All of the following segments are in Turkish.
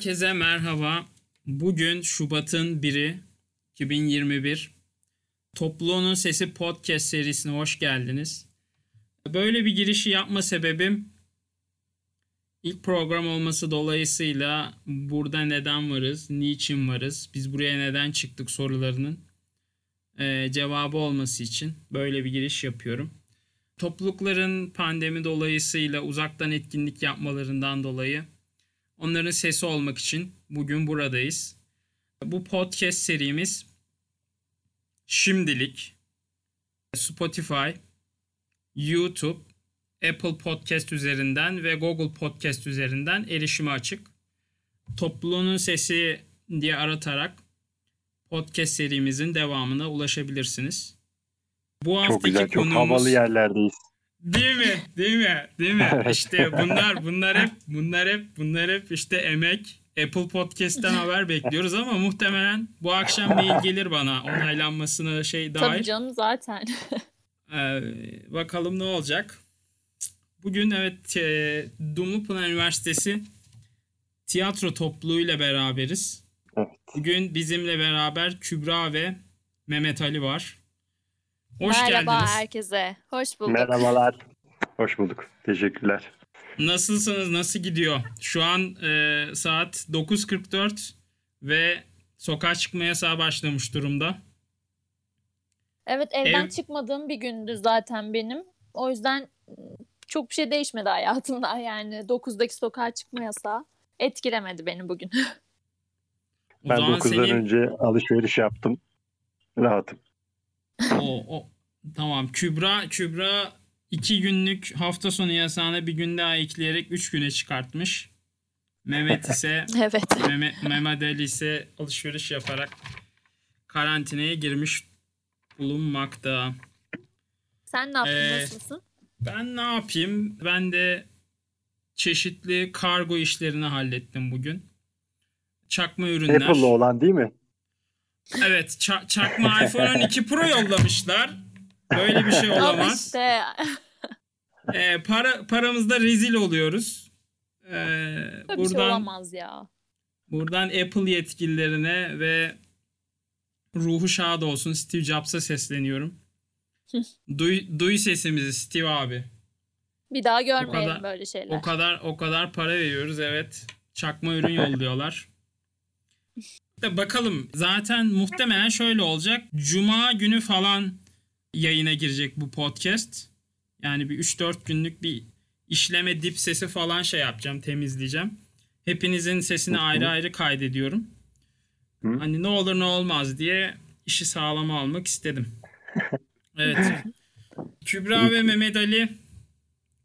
Herkese merhaba. Bugün Şubat'ın 1'i 2021. Topluluğunun Sesi podcast serisine hoş geldiniz. Böyle bir girişi yapma sebebim ilk program olması dolayısıyla burada neden varız, niçin varız, biz buraya neden çıktık sorularının e, cevabı olması için böyle bir giriş yapıyorum. Toplulukların pandemi dolayısıyla uzaktan etkinlik yapmalarından dolayı Onların sesi olmak için bugün buradayız. Bu podcast serimiz şimdilik Spotify, YouTube, Apple Podcast üzerinden ve Google Podcast üzerinden erişime açık. Topluluğunun sesi diye aratarak podcast serimizin devamına ulaşabilirsiniz. Bu Çok haftaki güzel, çok konuğumuz... havalı yerlerdeyiz. Değil mi? Değil mi? Değil mi? Evet. İşte bunlar bunlar hep bunlar hep bunlar hep işte emek. Apple Podcast'ten haber bekliyoruz ama muhtemelen bu akşam mail gelir bana onaylanmasına şey Tabii dair. canım zaten. Ee, bakalım ne olacak. Bugün evet e, Dumlupınar Üniversitesi tiyatro topluluğuyla beraberiz. Evet. Bugün bizimle beraber Kübra ve Mehmet Ali var. Hoş Merhaba geldiniz. herkese. Hoş bulduk. Merhabalar. Hoş bulduk. Teşekkürler. Nasılsınız? Nasıl gidiyor? Şu an e, saat 9.44 ve sokağa çıkma yasağı başlamış durumda. Evet evden Ev- çıkmadığım bir gündü zaten benim. O yüzden ım, çok bir şey değişmedi hayatımda. Yani 9'daki sokağa çıkma yasağı etkilemedi beni bugün. Ben zaman 9'dan senin önce alışveriş yaptım. Rahatım. O, o tamam Kübra Kübra iki günlük hafta sonu yasağını bir gün daha ekleyerek üç güne çıkartmış. Mehmet ise evet. Mehmet, Mehmet Ali ise alışveriş yaparak karantinaya girmiş bulunmakta. Sen ne yaptın? Ee, Nasılsın? Ben ne yapayım? Ben de çeşitli kargo işlerini hallettim bugün. Çakma ürünler. Apple'lı olan değil mi? Evet, ça- çakma iPhone 12 Pro yollamışlar. Böyle bir şey olamaz. işte. Ee, para paramızda rezil oluyoruz. Ee, Böyle bir şey buradan olamaz ya. buradan Apple yetkililerine ve ruhu şad olsun Steve Jobs'a sesleniyorum. duy, duy sesimizi Steve abi. Bir daha görmeyelim kadar- böyle şeyler. O kadar o kadar para veriyoruz evet. Çakma ürün yolluyorlar. De bakalım zaten muhtemelen şöyle olacak. Cuma günü falan yayına girecek bu podcast. Yani bir 3-4 günlük bir işleme dip sesi falan şey yapacağım, temizleyeceğim. Hepinizin sesini Hı hı. ayrı ayrı kaydediyorum. Hı. Hani ne olur ne olmaz diye işi sağlama almak istedim. Evet. Kübra ve Mehmet Ali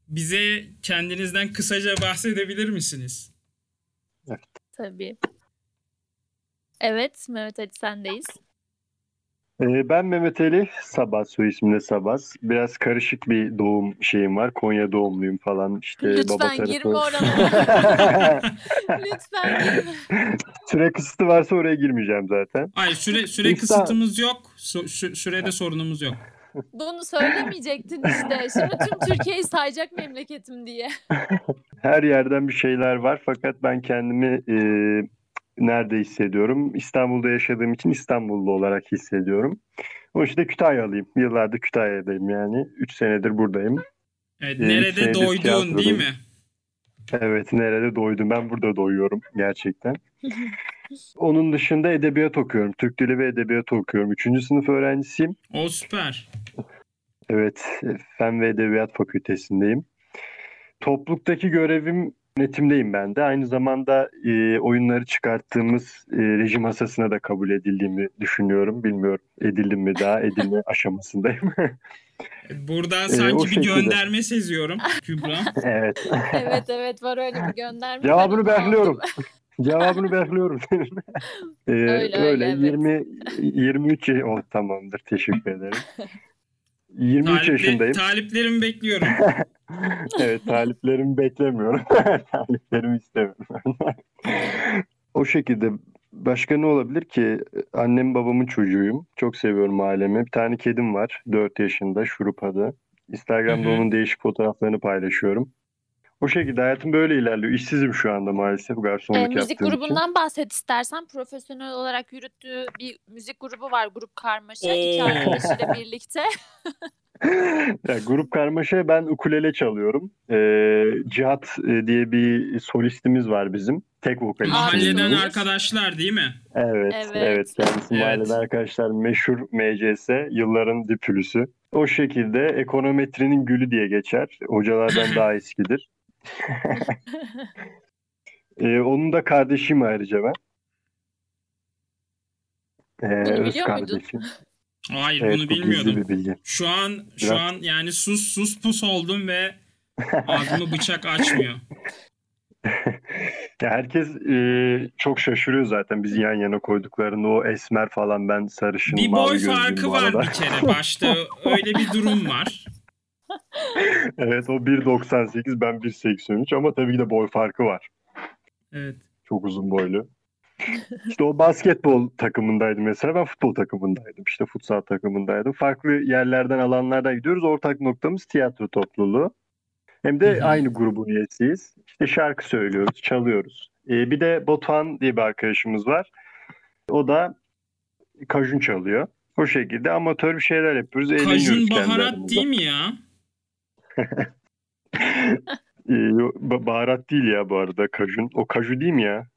bize kendinizden kısaca bahsedebilir misiniz? Tabii. Evet Mehmet Ali sendeyiz. Ee, ben Mehmet Ali. Sabah soy ismimde Sabas. Biraz karışık bir doğum şeyim var. Konya doğumluyum falan. İşte baba Lütfen tarafı. girme oralara. Lütfen girme. Süre kısıtı varsa oraya girmeyeceğim zaten. Ay süre süre İnsan- kısıtımız yok. Su- sü- sürede sorunumuz yok. Bunu söylemeyecektin işte. Şimdi tüm Türkiye'yi sayacak memleketim diye. Her yerden bir şeyler var fakat ben kendimi e, nerede hissediyorum? İstanbul'da yaşadığım için İstanbullu olarak hissediyorum. O yüzden de Kütahyalıyım. Yıllardır Kütahya'dayım yani. 3 senedir buradayım. Evet, Ee, nerede senedir doydun değil tiyatrodayım. mi? Evet, nerede doydum? Ben burada doyuyorum gerçekten. Onun dışında edebiyat okuyorum. Türk Dili ve Edebiyatı okuyorum. Üçüncü sınıf öğrencisiyim. O süper. Evet, Fen ve Edebiyat Fakültesindeyim. Topluluktaki görevim yönetimdeyim ben de. Aynı zamanda e, oyunları çıkarttığımız e, reji masasına da kabul edildiğimi düşünüyorum. Bilmiyorum edildim mi daha edilme aşamasındayım. Buradan Ee, sanki o bir şekilde. gönderme seziyorum Kübra. Evet. Evet evet var öyle bir gönderme. Cevabını bekliyorum. Cevabını bekliyorum. Ee, Öyle, öyle, evet. 20 23 yaş- oh, tamamdır. Teşekkür ederim. 23 Talipli- yaşındayım. taliplerimi bekliyorum. Evet, taliplerimi beklemiyorum. taliplerimi istemiyorum. o şekilde başka ne olabilir ki? Annem babamın çocuğuyum. Çok seviyorum ailemi. Bir tane kedim var. 4 yaşında. Şurup adı. Instagram'da onun değişik fotoğraflarını paylaşıyorum. O şekilde hayatım böyle ilerliyor. İşsizim şu anda maalesef garsonluk E, müzik yaptığım için. grubundan bahset istersen. Profesyonel olarak yürüttüğü bir müzik grubu var. Grup Karmaşa. iki Oo. arkadaşıyla birlikte. Ya, grup karmaşa ben ukulele çalıyorum. Ee, Cihat e, diye bir solistimiz var bizim. Tek vokalist. Mahalleden arkadaşlar değil mi? Evet, Evet. evet. Kendisi Evet. mahalleden arkadaşlar meşhur MCS, yılların dipülüsü. O şekilde ekonometrinin gülü diye geçer. Hocalardan daha eskidir. Ee, onun da kardeşim ayrıca ben. Ee, Bunu öz kardeşim. Hayır Evet, bunu bilmiyordum. bir bilgi. Şu an şu Biraz- an yani sus sus pus oldum ve ağzımı bıçak açmıyor. Ya herkes e, çok şaşırıyor zaten bizi yan yana koyduklarında o esmer falan ben sarışın Bir boy farkı var bir kere başta öyle bir durum var. Evet o 1.98 ben 1.83 ama tabii ki de boy farkı var. Evet. Çok uzun boylu. İşte o basketbol takımındaydım mesela ben futbol takımındaydım işte futsal takımındaydım. Farklı yerlerden alanlardan gidiyoruz ortak noktamız tiyatro topluluğu. Hem de aynı grubun üyesiyiz. İşte şarkı söylüyoruz, çalıyoruz. Ee, bir de Batuhan diye bir arkadaşımız var. O da kajun çalıyor. O şekilde amatör bir şeyler yapıyoruz. eğleniyoruz Kajun baharat değil mi ya? Ee, baharat değil ya bu arada kajun. O kaju değil mi ya?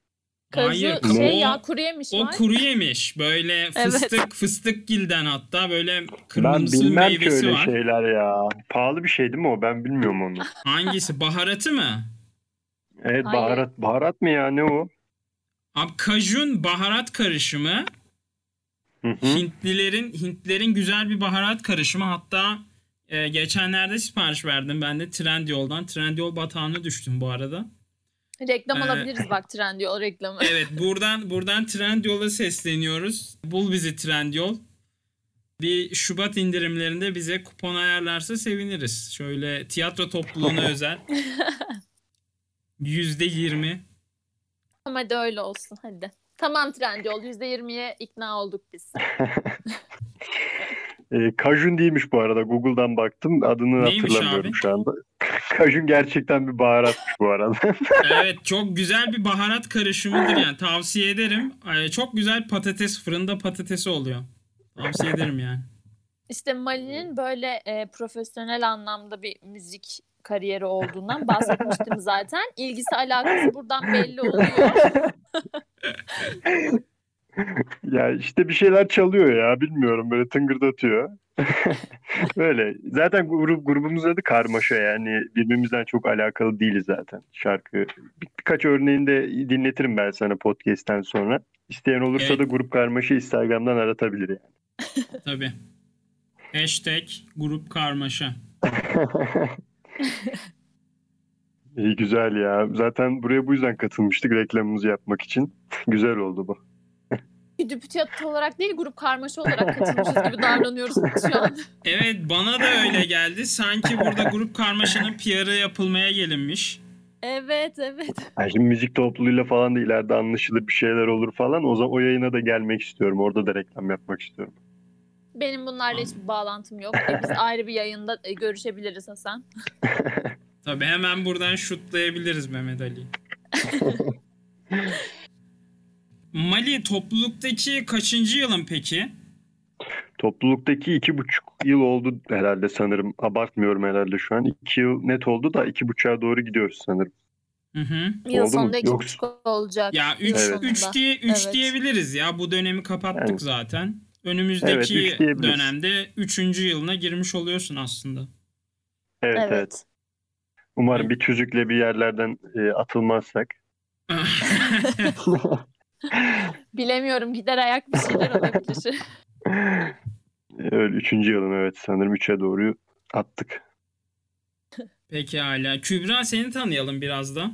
Kaju Hayır, şey o- ya kuru yemiş O var. kuru yemiş. Böyle fıstık fıstık gilden hatta böyle Ben kırmızı bilmem ki meyvesi öyle var. şeyler ya. Pahalı bir şey değil mi o? Ben bilmiyorum onu. Hangisi? Baharatı mı? Evet Hayır. baharat. Baharat mı ya ne o? Abi kajun baharat karışımı. Hı hı. Hintlilerin Hintlerin güzel bir baharat karışımı. Hatta e, geçenlerde sipariş verdim ben de Trendyol'dan. Trendyol batağına düştüm bu arada. Reklam Ee, alabiliriz bak Trendyol reklamı. Evet buradan buradan Trendyol'a sesleniyoruz. Bul bizi Trendyol. Bir Şubat indirimlerinde bize kupon ayarlarsa seviniriz. Şöyle tiyatro topluluğuna özel. %20. Ama hadi öyle olsun hadi. Tamam Trendyol %20'ye ikna olduk biz. Ee, kajun değilmiş bu arada. Google'dan baktım. Adını Neymiş hatırlamıyorum abi? şu anda. kajun gerçekten bir baharatmış bu arada. Evet çok güzel bir baharat karışımıdır yani tavsiye ederim. Çok güzel patates fırında patatesi oluyor. Tavsiye ederim yani. İşte Mali'nin böyle e, profesyonel anlamda bir müzik kariyeri olduğundan bahsetmiştim zaten. İlgisi alakası buradan belli oluyor. ya işte bir şeyler çalıyor ya. Bilmiyorum böyle tıngırdatıyor. Öyle. Zaten grup, grubumuz adı karmaşa yani. Birbirimizden çok alakalı değiliz zaten. Şarkı bir, birkaç örneğini de dinletirim ben sana podcast'ten sonra. İsteyen olursa Evet. da grup karmaşa Instagram'dan aratabilir yani. Tabii. Hashtag grup karmaşa. İyi güzel ya. Zaten buraya bu yüzden katılmıştık reklamımızı yapmak için. güzel oldu bu. Güdüp tiyatro olarak değil grup karmaşa olarak katılmışız gibi davranıyoruz şu an. Evet bana da öyle geldi. Sanki burada grup karmaşanın PR'ı yapılmaya gelinmiş. Evet evet. Yani şimdi müzik topluluğuyla falan da ileride anlaşılır bir şeyler olur falan. O zaman o yayına da gelmek istiyorum. Orada da reklam yapmak istiyorum. Benim bunlarla hiçbir bağlantım yok. E, Biz ayrı bir yayında e, görüşebiliriz Hasan. Tabii hemen buradan şutlayabiliriz Mehmet Ali. Mali topluluktaki kaçıncı yılın peki? Topluluktaki iki buçuk yıl oldu herhalde sanırım. Abartmıyorum herhalde şu an. İki yıl net oldu da iki buçuğa doğru gidiyoruz sanırım. Hı hı. Yıl Oldu mu? sonunda iki buçuk olacak. Ya 3 Evet. 3 diye 3 Evet. diyebiliriz ya. Bu dönemi kapattık Yani- zaten. Evet, Önümüzdeki üç diyebiliriz. dönemde 3. yılına girmiş oluyorsun aslında. Evet evet. Evet. Umarım bir tüzükle bir yerlerden e, atılmazsak. Bilemiyorum gider ayak bir şeyler olabilir. Öyle üçüncü yılım evet sanırım üçe doğru attık. Peki hala. Kübra seni tanıyalım biraz da.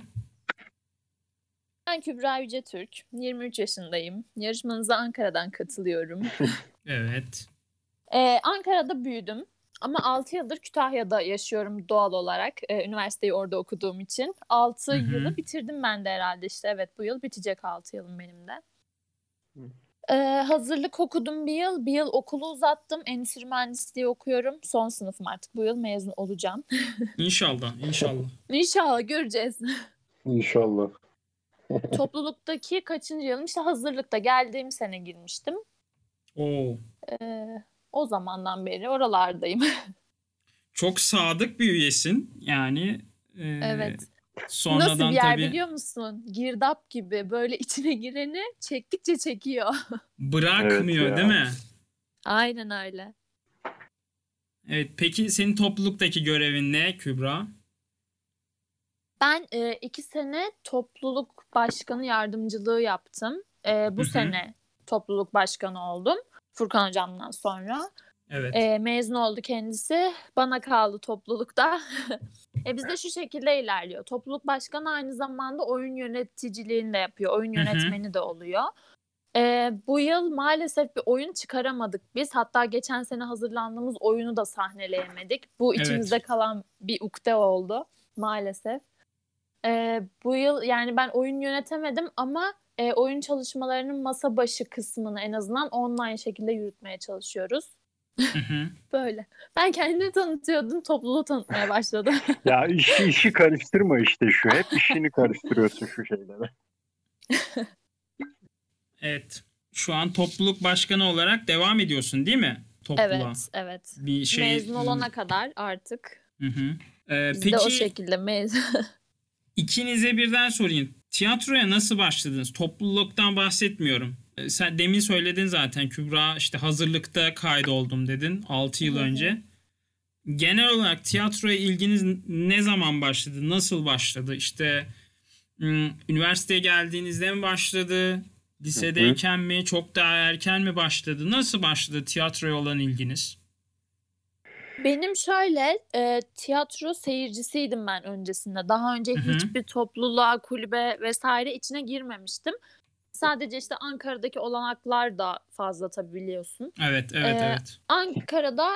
Ben Kübra Yüce Türk. 23 yaşındayım. Yarışmanıza Ankara'dan katılıyorum. Evet. Ee, Ankara'da büyüdüm. Ama 6 yıldır Kütahya'da yaşıyorum doğal olarak. Ee, üniversiteyi orada okuduğum için. 6 Hı hı. yılı bitirdim ben de herhalde işte. Evet bu yıl bitecek 6 yılım benim de. Ee, hazırlık okudum bir yıl. Bir yıl okulu uzattım. Endüstri mühendisliği okuyorum. Son sınıfım artık. Bu yıl mezun olacağım. İnşallah, inşallah. İnşallah göreceğiz. İnşallah. Topluluktaki kaçıncı yılım? İşte hazırlıkta geldiğim sene girmiştim. Oo. Ee, o zamandan beri oralardayım. Çok sadık bir üyesin. Yani e, Evet. sonradan Nasıl bir yer tabii biliyor musun? Girdap gibi böyle içine gireni çektikçe çekiyor. bırakmıyor Evet ya. değil mi? Aynen öyle. Evet. Peki senin topluluktaki görevin ne Kübra? Ben e, iki sene topluluk başkanı yardımcılığı yaptım. E, bu Hı hı. sene topluluk başkanı oldum. Furkan hocamdan sonra. Evet. E, mezun oldu kendisi. Bana kaldı toplulukta. e, bizde şu şekilde ilerliyor. Topluluk başkanı aynı zamanda oyun yöneticiliğini de yapıyor. Oyun yönetmeni de oluyor. E, bu yıl maalesef bir oyun çıkaramadık biz. Hatta geçen sene hazırlandığımız oyunu da sahneleyemedik. Bu Evet. içimizde kalan bir ukde oldu maalesef. E, bu yıl yani ben oyun yönetemedim ama e, oyun çalışmalarının masa başı kısmını en azından online şekilde yürütmeye çalışıyoruz. Böyle. Ben kendimi tanıtıyordum, topluluğu tanıtmaya başladım. Ya işi, işi karıştırma işte şu. Hep işini karıştırıyorsun şu şeylere. Evet. Şu an topluluk başkanı olarak devam ediyorsun değil mi? Topluluğa. evet, evet. Bir şey. Mezun olana kadar artık. Hı hı. Ee, Biz peki de o şekilde mezun. ikinize birden sorayım. Tiyatroya nasıl başladınız? Topluluktan bahsetmiyorum. Ee, Sen demin söyledin zaten Kübra işte hazırlıkta kaydoldum dedin 6 yıl önce. Genel olarak tiyatroya ilginiz ne zaman başladı? Nasıl başladı? İşte üniversiteye geldiğinizde mi başladı? Lisedeyken mi? Çok daha erken mi başladı? Nasıl başladı tiyatroya olan ilginiz? Benim şöyle e, tiyatro seyircisiydim ben öncesinde. Daha önce Hı hı. hiçbir topluluğa, kulübe vesaire içine girmemiştim. Sadece işte Ankara'daki olanaklar da fazla tabii biliyorsun. Evet, evet, Ee, evet. Ankara'da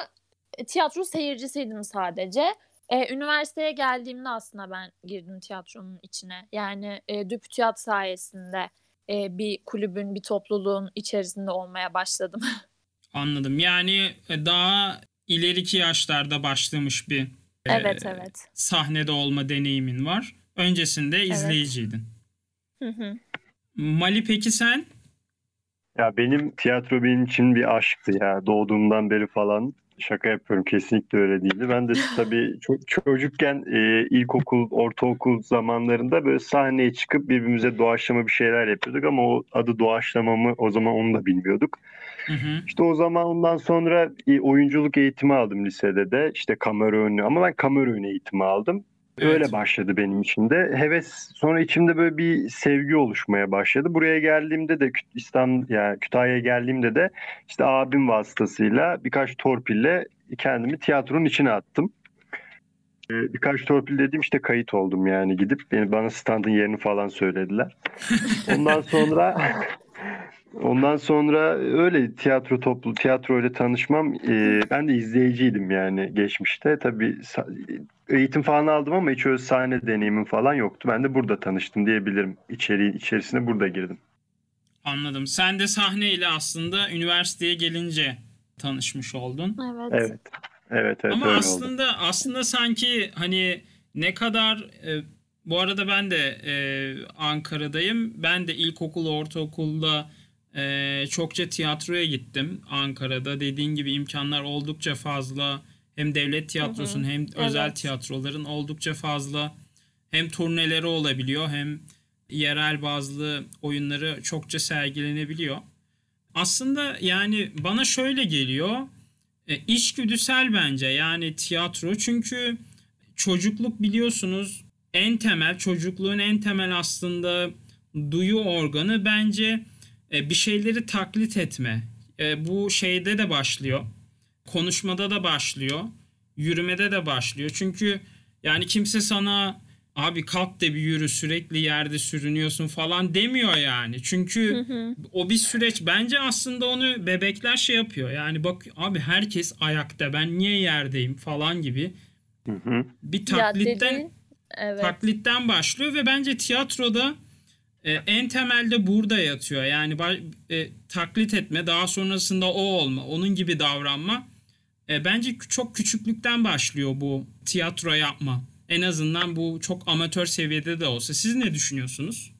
e, tiyatro seyircisiydim sadece. E, üniversiteye geldiğimde aslında ben girdim tiyatronun içine. Yani e, Düp Tiyat sayesinde e, bir kulübün, bir topluluğun içerisinde olmaya başladım. Anladım. Yani e, daha ileriki yaşlarda başlamış bir e, evet, evet. sahnede olma deneyimin var. Öncesinde izleyiciydin. Hı hı. Mali peki sen? Ya benim tiyatro benim için bir aşktı ya. Doğduğumdan beri falan. Şaka yapıyorum. Kesinlikle öyle değildi. Ben de tabii ço- çocukken e, ilkokul, ortaokul zamanlarında böyle sahneye çıkıp birbirimize doğaçlama bir şeyler yapıyorduk ama o adı doğaçlama mı o zaman onu da bilmiyorduk. Hı hı. İşte o zaman ondan sonra e, oyunculuk eğitimi aldım lisede de. İşte kamera önü ama ben kamera önü eğitimi aldım. Öyle Evet. başladı benim için de. Heves sonra içimde böyle bir sevgi oluşmaya başladı. Buraya geldiğimde de İstanbul ya Kütahya'ya geldiğimde de işte abim vasıtasıyla birkaç torpille kendimi tiyatronun içine attım. Ee, birkaç torpil dediğim işte kayıt oldum yani gidip beni bana standın yerini falan söylediler. Ondan sonra ondan sonra öyle tiyatro toplu tiyatro ile tanışmam e, ben de izleyiciydim yani geçmişte. Tabii sa- eğitim falan aldım ama hiç öyle sahne deneyimim falan yoktu. Ben de burada tanıştım diyebilirim. İçeriğin içerisine burada girdim. Anladım. Sen de sahneyle aslında üniversiteye gelince tanışmış oldun. Evet. Evet. Evet evet Ama öyle oldu. aslında aslında sanki hani ne kadar e, bu arada ben de e, Ankara'dayım. Ben de ilkokul, ortaokulda e, çokça tiyatroya gittim Ankara'da. Dediğin gibi imkanlar oldukça fazla. Hem devlet tiyatrosunun hem özel Evet. tiyatroların oldukça fazla. Hem turneleri olabiliyor hem yerel bazlı oyunları çokça sergilenebiliyor. Aslında yani bana şöyle geliyor. E, içgüdüsel bence yani tiyatro çünkü çocukluk biliyorsunuz en temel çocukluğun en temel aslında duyu organı bence e, bir şeyleri taklit etme. E, bu şeyde de başlıyor. Konuşmada da başlıyor. Yürümede de başlıyor. Çünkü yani kimse sana abi kalk da bir yürü sürekli yerde sürünüyorsun falan demiyor yani. Çünkü Hı hı. o bir süreç. Bence aslında onu bebekler şey yapıyor. Yani bak abi herkes ayakta ben niye yerdeyim falan gibi Hı hı. bir Ya taklitten dediğin- evet. taklitten başlıyor ve bence tiyatroda e, en temelde burada yatıyor. Yani e, taklit etme, daha sonrasında o olma, onun gibi davranma. E, bence çok küçüklükten başlıyor bu tiyatro yapma. En azından bu çok amatör seviyede de olsa. Siz ne düşünüyorsunuz?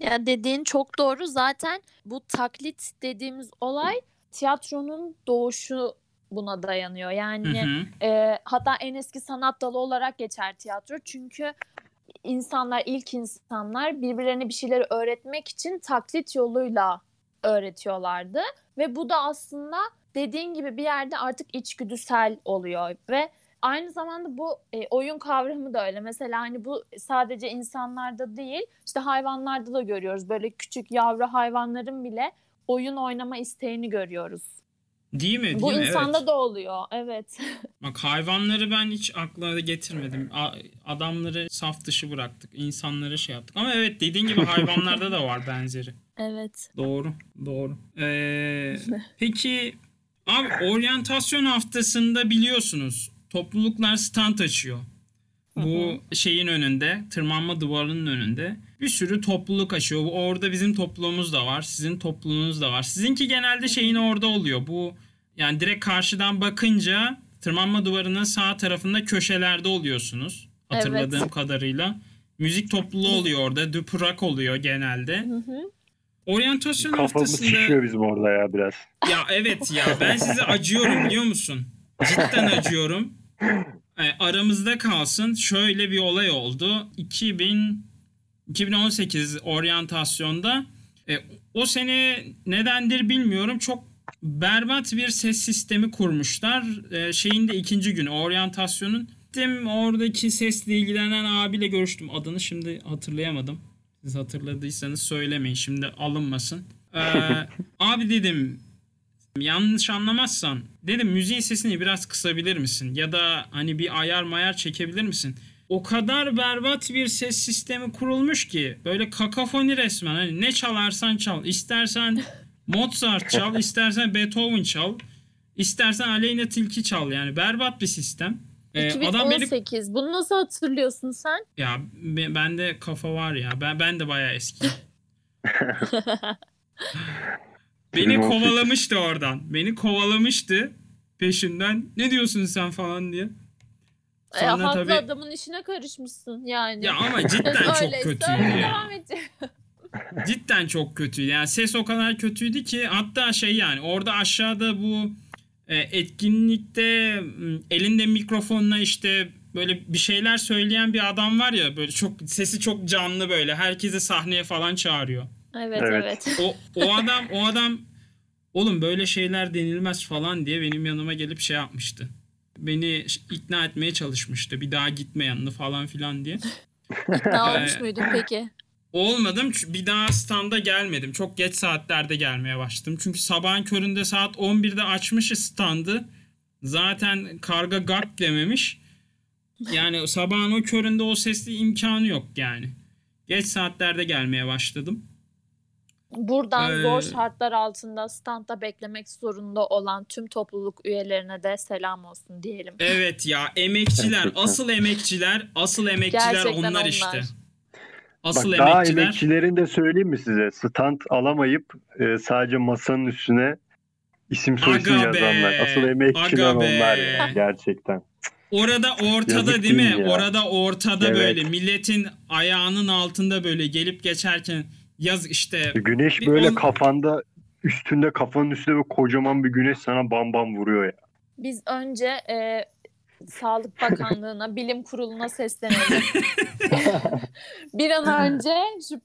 Ya dediğin çok doğru. Zaten bu taklit dediğimiz olay tiyatronun doğuşu buna dayanıyor. Hı Yani hı. e, hatta en eski sanat dalı olarak geçer tiyatro. Çünkü insanlar, ilk insanlar birbirlerine bir şeyleri öğretmek için taklit yoluyla öğretiyorlardı. Ve bu da aslında dediğin gibi bir yerde artık içgüdüsel oluyor ve aynı zamanda bu e, oyun kavramı da öyle. Mesela hani bu sadece insanlarda değil, işte hayvanlarda da görüyoruz. Böyle küçük yavru hayvanların bile oyun oynama isteğini görüyoruz. Değil mi? Değil bu mi? insanda Evet. da oluyor. Evet. Bak hayvanları ben hiç akla getirmedim. A- adamları saf dışı bıraktık. İnsanları şey yaptık. Ama evet dediğin gibi hayvanlarda da var benzeri. evet. Doğru. Doğru. Ee, peki abi oryantasyon haftasında biliyorsunuz topluluklar stand açıyor. Bu şeyin önünde, tırmanma duvarının önünde bir sürü topluluk açıyor. Bu Orada bizim topluluğumuz da var, sizin topluluğunuz da var. Sizinki genelde şeyin orada oluyor. Bu yani direkt karşıdan bakınca tırmanma duvarının sağ tarafında köşelerde oluyorsunuz. Hatırladığım Evet. kadarıyla. Müzik topluluğu oluyor orada. Düpürak oluyor genelde. Hı hı. Oryantasyon Kafamız haftasında şişiyor bizim orada ya biraz. ya evet ya ben size acıyorum biliyor musun? Cidden acıyorum. E, aramızda kalsın. Şöyle bir olay oldu. 2000 2018 oryantasyonda e, o sene nedendir bilmiyorum. Çok berbat bir ses sistemi kurmuşlar. E, şeyin de ikinci günü oryantasyonun. Gittim oradaki sesle ilgilenen abiyle görüştüm. Adını şimdi hatırlayamadım. Siz hatırladıysanız söylemeyin şimdi alınmasın. Ee, abi dedim yanlış anlamazsan dedim müziğin sesini biraz kısabilir misin? Ya da hani bir ayar mayar çekebilir misin? O kadar berbat bir ses sistemi kurulmuş ki böyle kakafoni resmen hani ne çalarsan çal. İstersen Mozart çal, istersen Beethoven çal, istersen Aleyna Tilki çal yani berbat bir sistem. Ee, adam beni 2018. Bunu nasıl hatırlıyorsun sen? ya be- bende kafa var ya. Ben ben de bayağı eski. Beni 2018. kovalamıştı oradan. Beni kovalamıştı peşimden. Ne diyorsun sen falan diye. E, Sonra haklı tabii adamın işine karışmışsın yani. ya ama cidden çok kötüydü ya. Cidden çok kötüydü. Yani ses o kadar kötüydü ki hatta şey yani orada aşağıda bu e, etkinlikte elinde mikrofonla işte böyle bir şeyler söyleyen bir adam var ya böyle çok sesi çok canlı böyle herkesi sahneye falan çağırıyor. Evet Evet. evet. O o adam o adam oğlum böyle şeyler denilmez falan diye benim yanıma gelip şey yapmıştı. Beni ikna etmeye çalışmıştı. Bir daha gitme yanına falan filan diye. İkna Ee, olmuş muydun peki? Olmadım. Bir daha standa gelmedim. Çok geç saatlerde gelmeye başladım. Çünkü sabahın köründe saat 11'de açmışız standı. Zaten karga gak dememiş. Yani sabahın o köründe o sesli imkanı yok yani. Geç saatlerde gelmeye başladım. Buradan Ee, zor şartlar altında standta beklemek zorunda olan tüm topluluk üyelerine de selam olsun diyelim. Evet ya emekçiler, asıl emekçiler, asıl emekçiler Gerçekten onlar, onlar. işte. Bak Asıl daha emekçiler. emekçilerin de söyleyeyim mi size? Stand alamayıp e, sadece masanın üstüne isim soyisim be, yazanlar. Asıl emekçiler aga be. onlar ya gerçekten. Orada ortada Yazık değil mi? değil mi ya? Orada ortada Evet. böyle milletin ayağının altında böyle gelip geçerken yaz işte Güneş Bir böyle on- kafanda üstünde kafanın üstünde böyle kocaman bir güneş sana bam bam vuruyor ya. Biz önce e, Sağlık Bakanlığı'na, Bilim Kurulu'na seslenelim. bir an önce şu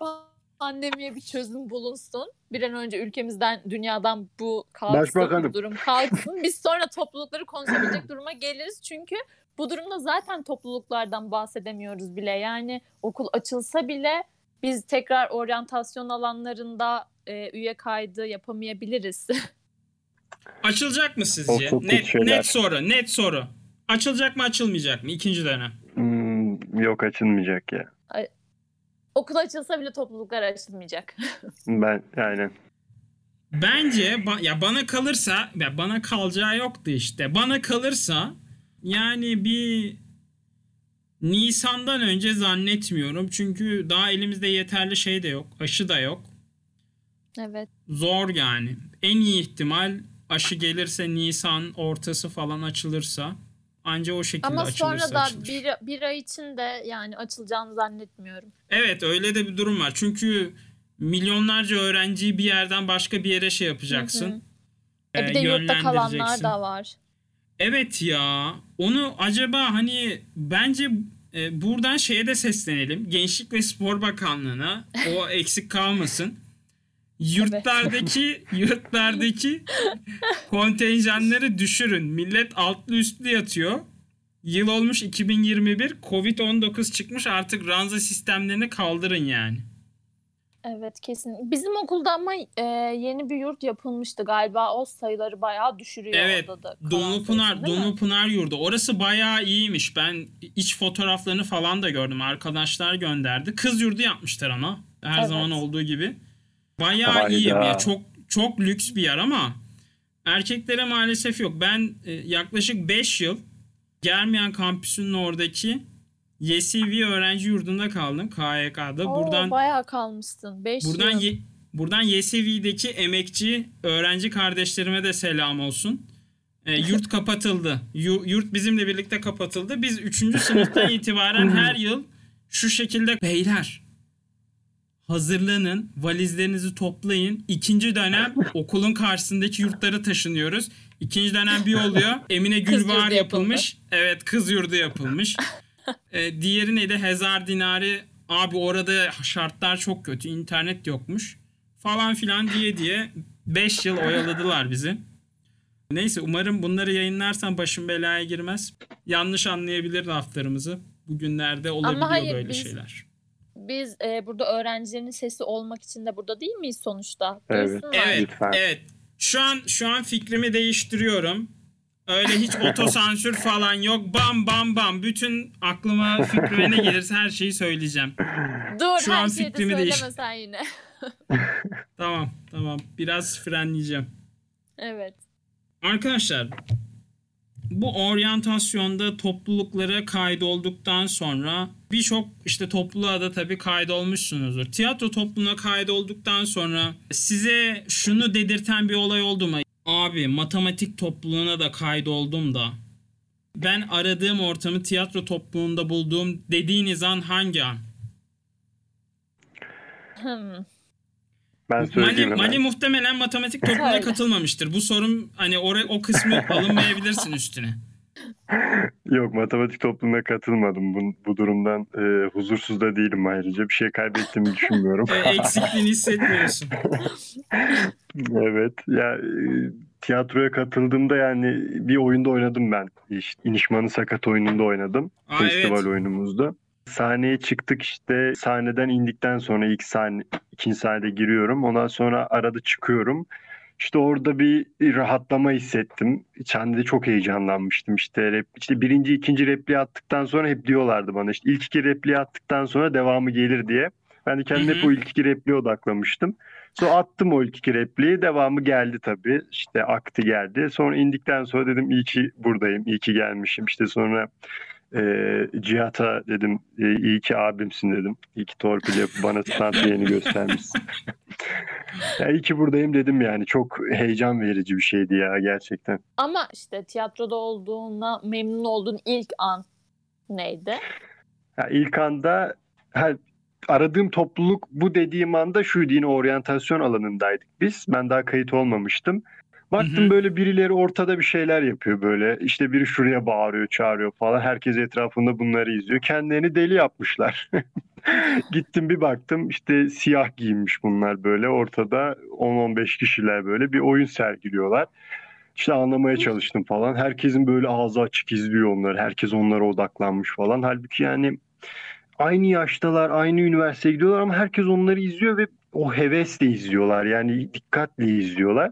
pandemiye bir çözüm bulunsun. Bir an önce ülkemizden, dünyadan bu kalksın, Başbakanım. bu durum kalksın. Biz sonra toplulukları konuşabilecek duruma geliriz. Çünkü bu durumda zaten topluluklardan bahsedemiyoruz bile. Yani okul açılsa bile biz tekrar oryantasyon alanlarında e, üye kaydı yapamayabiliriz. açılacak mı sizce? çok Net şeyler. net soru, net soru. Açılacak mı, açılmayacak mı ikinci dönem? Hmm, yok açılmayacak ya. okul açılsa bile topluluklar açılmayacak. Ben yani Bence ba- ya bana kalırsa ya bana kalacağı yoktu işte. Bana kalırsa yani bir Nisan'dan önce zannetmiyorum. Çünkü daha elimizde yeterli şey de yok. Aşı da yok. Evet. Zor yani. En iyi ihtimal aşı gelirse Nisan ortası falan açılırsa anca o şekilde Ama açılırsa sonra da açılır. bir, bir ay için de yani açılacağını zannetmiyorum. Evet öyle de bir durum var. Çünkü milyonlarca öğrenciyi bir yerden başka bir yere şey yapacaksın. Hı hı. E e, bir de yurtta kalanlar yönlendireceksin. da var. Evet ya. Onu acaba hani bence e, buradan şeye de seslenelim. Gençlik ve Spor Bakanlığı'na o eksik kalmasın. Yurtlardaki yurtlardaki kontenjanları düşürün. Millet altlı üstlü yatıyor. Yıl olmuş 2021. Covid-19 çıkmış. Artık ranza sistemlerini kaldırın yani. Evet kesin. Bizim okulda ama e, yeni bir yurt yapılmıştı galiba. O sayıları bayağı düşürüyor Evet. orada da. mi? Donlupınar yurdu. Orası bayağı iyiymiş. Ben iç fotoğraflarını falan da gördüm. Arkadaşlar gönderdi. Kız yurdu yapmışlar ama. Her Evet. zaman olduğu gibi. Bayağı Hayda. iyi bir yer. Çok çok lüks bir yer ama erkeklere maalesef yok. Ben e, yaklaşık 5 yıl Germiyan kampüsünün oradaki YCV öğrenci yurdunda kaldım. KYK'da. Oo, buradan bayağı kalmışsın. 5 Buradan yıl. ye- buradan YSV'deki emekçi öğrenci kardeşlerime de selam olsun. E, yurt kapatıldı. Yu- yurt bizimle birlikte kapatıldı. Biz 3. sınıftan itibaren her yıl şu şekilde beyler hazırlanın, valizlerinizi toplayın. İkinci dönem okulun karşısındaki yurtlara taşınıyoruz. İkinci dönem bir oluyor. Emine yurdu yapılmış. Evet kız yurdu yapılmış. E, diğeri neydi? Hezar Dinari. Abi orada şartlar çok kötü. internet yokmuş. Falan filan diye diye 5 yıl oyaladılar bizi. Neyse umarım bunları yayınlarsan başım belaya girmez. Yanlış anlayabilir laflarımızı. Bugünlerde olabiliyor hayır, böyle biz- şeyler. Biz e, burada öğrencilerin sesi olmak için de burada değil miyiz sonuçta? Evet. Evet, Lütfen. evet. Şu an şu an fikrimi değiştiriyorum. Öyle hiç otosansür falan yok. Bam bam bam. Bütün aklıma fikrime ne gelirse her şeyi söyleyeceğim. Dur Şu her an şeyi de fikrimi söyleme değiş- sen yine. Tamam, tamam. Biraz frenleyeceğim. evet. Arkadaşlar bu oryantasyonda topluluklara kaydolduktan sonra birçok işte topluluğa da tabii kaydolmuşsunuzdur. Tiyatro topluluğuna kaydolduktan sonra size şunu dedirten bir olay oldu mu? Abi matematik topluluğuna da kaydoldum da ben aradığım ortamı tiyatro topluluğunda bulduğum dediğiniz an hangi an? Hmm. Ben Mali, hemen. Mali muhtemelen matematik topluluğuna katılmamıştır. Bu sorum hani oraya o kısmı alınmayabilirsin üstüne. Yok matematik topluluğuna katılmadım. Bu, bu durumdan e, huzursuz da değilim ayrıca. Bir şey kaybettiğimi düşünmüyorum. E, eksikliğini hissetmiyorsun. Evet. Ya e, tiyatroya katıldığımda yani bir oyunda oynadım ben. İşte İnişman'ın Sakat oyununda oynadım. Aa, Festival evet. oyunumuzda. Sahneye çıktık işte sahneden indikten sonra ilk sahne ikinci sahnede giriyorum. Ondan sonra arada çıkıyorum. İşte orada bir rahatlama hissettim. Sahnede çok heyecanlanmıştım. İşte, rep, işte birinci, ikinci repliği attıktan sonra hep diyorlardı bana işte ilk iki repliği attıktan sonra devamı gelir diye. Ben de kendim Hı hep o ilk iki repliğe odaklamıştım. Sonra attım o ilk iki repliği. Devamı geldi tabii. İşte aktı geldi. Sonra indikten sonra dedim iyi ki buradayım. iyi ki gelmişim. İşte sonra e, Cihat'a dedim e, iyi ki abimsin dedim. İyi ki torpil yapıp bana stand göstermişsin. ya iyi ki buradayım dedim yani. Çok heyecan verici bir şeydi ya gerçekten. Ama işte tiyatroda olduğuna memnun olduğun ilk an neydi? Ya ilk anda ha, aradığım topluluk bu dediğim anda şuydu yine oryantasyon alanındaydık biz. Ben daha kayıt olmamıştım. Baktım Hı hı. böyle birileri ortada bir şeyler yapıyor böyle. İşte biri şuraya bağırıyor, çağırıyor falan. Herkes etrafında bunları izliyor. Kendilerini deli yapmışlar. Gittim bir baktım işte siyah giyinmiş bunlar böyle. Ortada 10-15 kişiler böyle bir oyun sergiliyorlar. İşte anlamaya çalıştım falan. Herkesin böyle ağzı açık izliyor onları. Herkes onlara odaklanmış falan. Halbuki yani aynı yaştalar, aynı üniversiteye gidiyorlar ama herkes onları izliyor ve o hevesle izliyorlar. Yani dikkatle izliyorlar.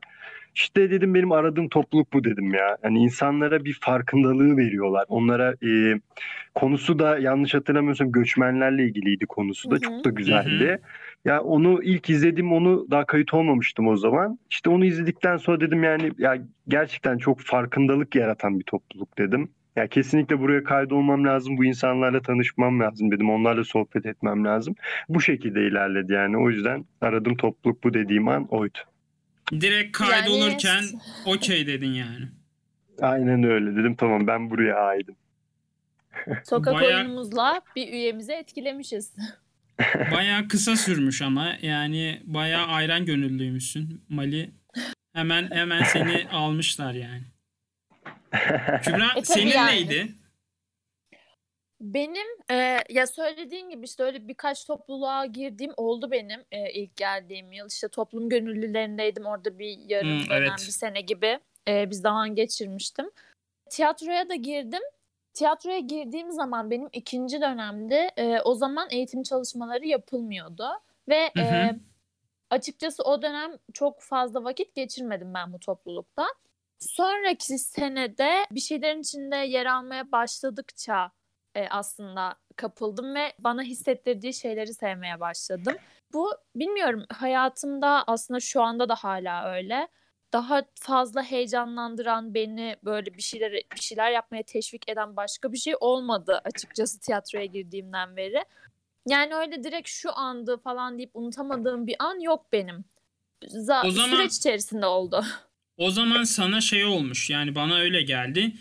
İşte dedim benim aradığım topluluk bu dedim ya. Hani insanlara bir farkındalığı veriyorlar. Onlara e, konusu da yanlış hatırlamıyorsam göçmenlerle ilgiliydi konusu da. Hı hı. Çok da güzeldi. Ya onu ilk izledim onu daha kayıt olmamıştım o zaman. İşte onu izledikten sonra dedim yani ya gerçekten çok farkındalık yaratan bir topluluk dedim. Ya kesinlikle buraya kaydolmam lazım. Bu insanlarla tanışmam lazım dedim. Onlarla sohbet etmem lazım. Bu şekilde ilerledi yani. O yüzden aradığım topluluk bu dediğim an oydu. Direkt Yani- kaydolurken okey dedin yani. Aynen öyle dedim. Tamam ben buraya aidim. Sokak Bayağı- oyunumuzla bir üyemizi etkilemişiz. Bayağı kısa sürmüş ama yani bayağı ayran gönüllüymüşsün. Mali hemen hemen seni almışlar yani. Kübra E senin yani. neydi? Benim e, ya söylediğin gibi işte öyle birkaç topluluğa girdiğim oldu benim e, ilk geldiğim yıl. İşte toplum gönüllülerindeydim orada bir yarım Hmm, dönem, evet. bir sene gibi e, bir zaman geçirmiştim. Tiyatroya da girdim. Tiyatroya girdiğim zaman benim ikinci dönemde e, o zaman eğitim çalışmaları yapılmıyordu. Ve Hı hı. e, açıkçası o dönem çok fazla vakit geçirmedim ben bu toplulukta. Sonraki senede bir şeylerin içinde yer almaya başladıkça e, aslında kapıldım ve bana hissettirdiği şeyleri sevmeye başladım. Bu bilmiyorum hayatımda aslında şu anda da hala öyle. Daha fazla heyecanlandıran beni böyle bir şeyler bir şeyler yapmaya teşvik eden başka bir şey olmadı açıkçası tiyatroya girdiğimden beri. Yani öyle direkt şu andı falan deyip unutamadığım bir an yok benim. Za- O zaman- süreç içerisinde oldu. O zaman sana şey olmuş yani bana öyle geldi.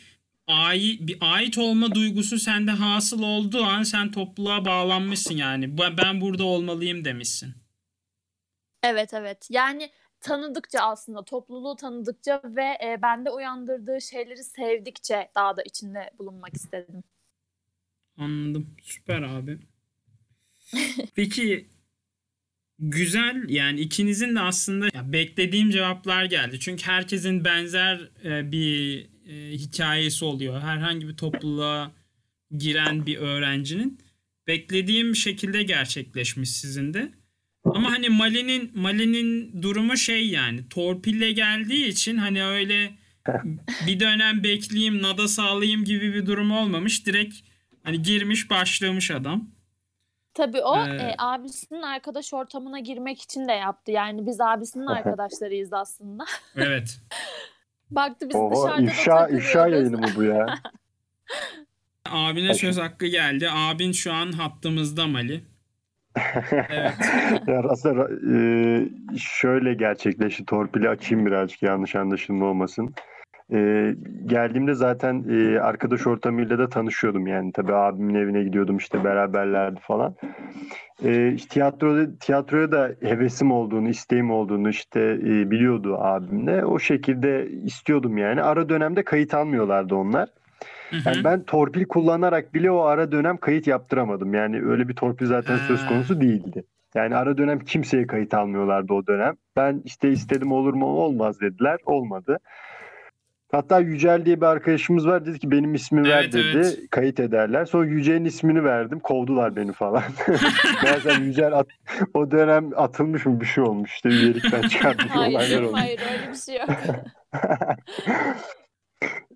Ai, bir ait olma duygusu sende hasıl olduğu an sen topluluğa bağlanmışsın yani. Ben burada olmalıyım demişsin. Evet evet. Yani tanıdıkça aslında topluluğu tanıdıkça ve e, bende uyandırdığı şeyleri sevdikçe daha da içinde bulunmak istedim. Anladım. Süper abi. Peki güzel yani ikinizin de aslında beklediğim cevaplar geldi. Çünkü herkesin benzer e, bir e, hikayesi oluyor. Herhangi bir topluluğa giren bir öğrencinin beklediğim şekilde gerçekleşmiş sizin de. Ama hani Mali'nin Mali'nin durumu şey yani torpille geldiği için hani öyle bir dönem bekleyeyim nada sağlayayım gibi bir durum olmamış. Direkt hani girmiş başlamış adam. Tabii o Ee, e, abisinin arkadaş ortamına girmek için de yaptı. Yani biz abisinin arkadaşlarıyız aslında. Evet. Baktı biz Oho dışarıda ifşa, da ifşa takılıyoruz. yayını mı bu ya? Abine söz hakkı geldi. Abin şu an hattımızda Mali. Evet. Ya aslında e, şöyle gerçekleşti. Torpili açayım birazcık yanlış anlaşılma olmasın. E, geldiğimde zaten e, arkadaş ortamıyla da tanışıyordum yani. Tabii abimin evine gidiyordum işte beraberlerdi falan. E, işte tiyatroda, tiyatroya da hevesim olduğunu, isteğim olduğunu işte e, biliyordu abimle. O şekilde istiyordum yani. Ara dönemde kayıt almıyorlardı onlar. Yani ben torpil kullanarak bile o ara dönem kayıt yaptıramadım. Yani öyle bir torpil zaten söz konusu değildi. Yani ara dönem kimseye kayıt almıyorlardı o dönem. Ben işte istedim olur mu olmaz dediler. Olmadı. Hatta Yücel diye bir arkadaşımız var. Dedi ki benim ismimi ver Evet, dedi. evet. Kayıt ederler. Sonra Yücel'in ismini verdim. Kovdular beni falan. Bazen Yücel at- o dönem atılmış mı bir şey olmuş. İşte üyelikten çıkartmış olaylar Hayır, olmuş. hayır öyle bir şey yok.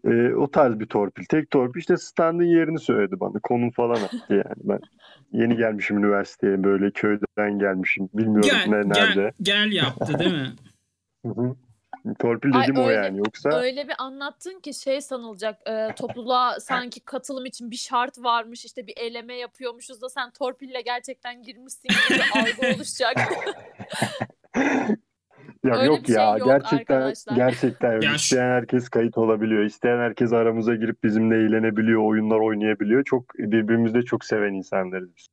Ee, o tarz bir torpil. Tek torpil işte standın yerini söyledi bana. Konum falan attı yani. Ben yeni gelmişim üniversiteye böyle köyden gelmişim. Bilmiyorum Gel, ne gel, nerede. gel yaptı değil mi? Hı hı. Torpil Ay, dedim o öyle- yani. Yoksa Öyle bir anlattın ki şey sanılacak e, topluluğa sanki katılım için bir şart varmış işte bir eleme yapıyormuşuz da sen torpille gerçekten girmişsin gibi algı oluşacak. ya öyle yok şey ya yok gerçekten arkadaşlar. gerçekten şu- İsteyen herkes kayıt olabiliyor. İsteyen herkes aramıza girip bizimle eğlenebiliyor, oyunlar oynayabiliyor. Çok birbirimizi de çok seven insanlarız biz.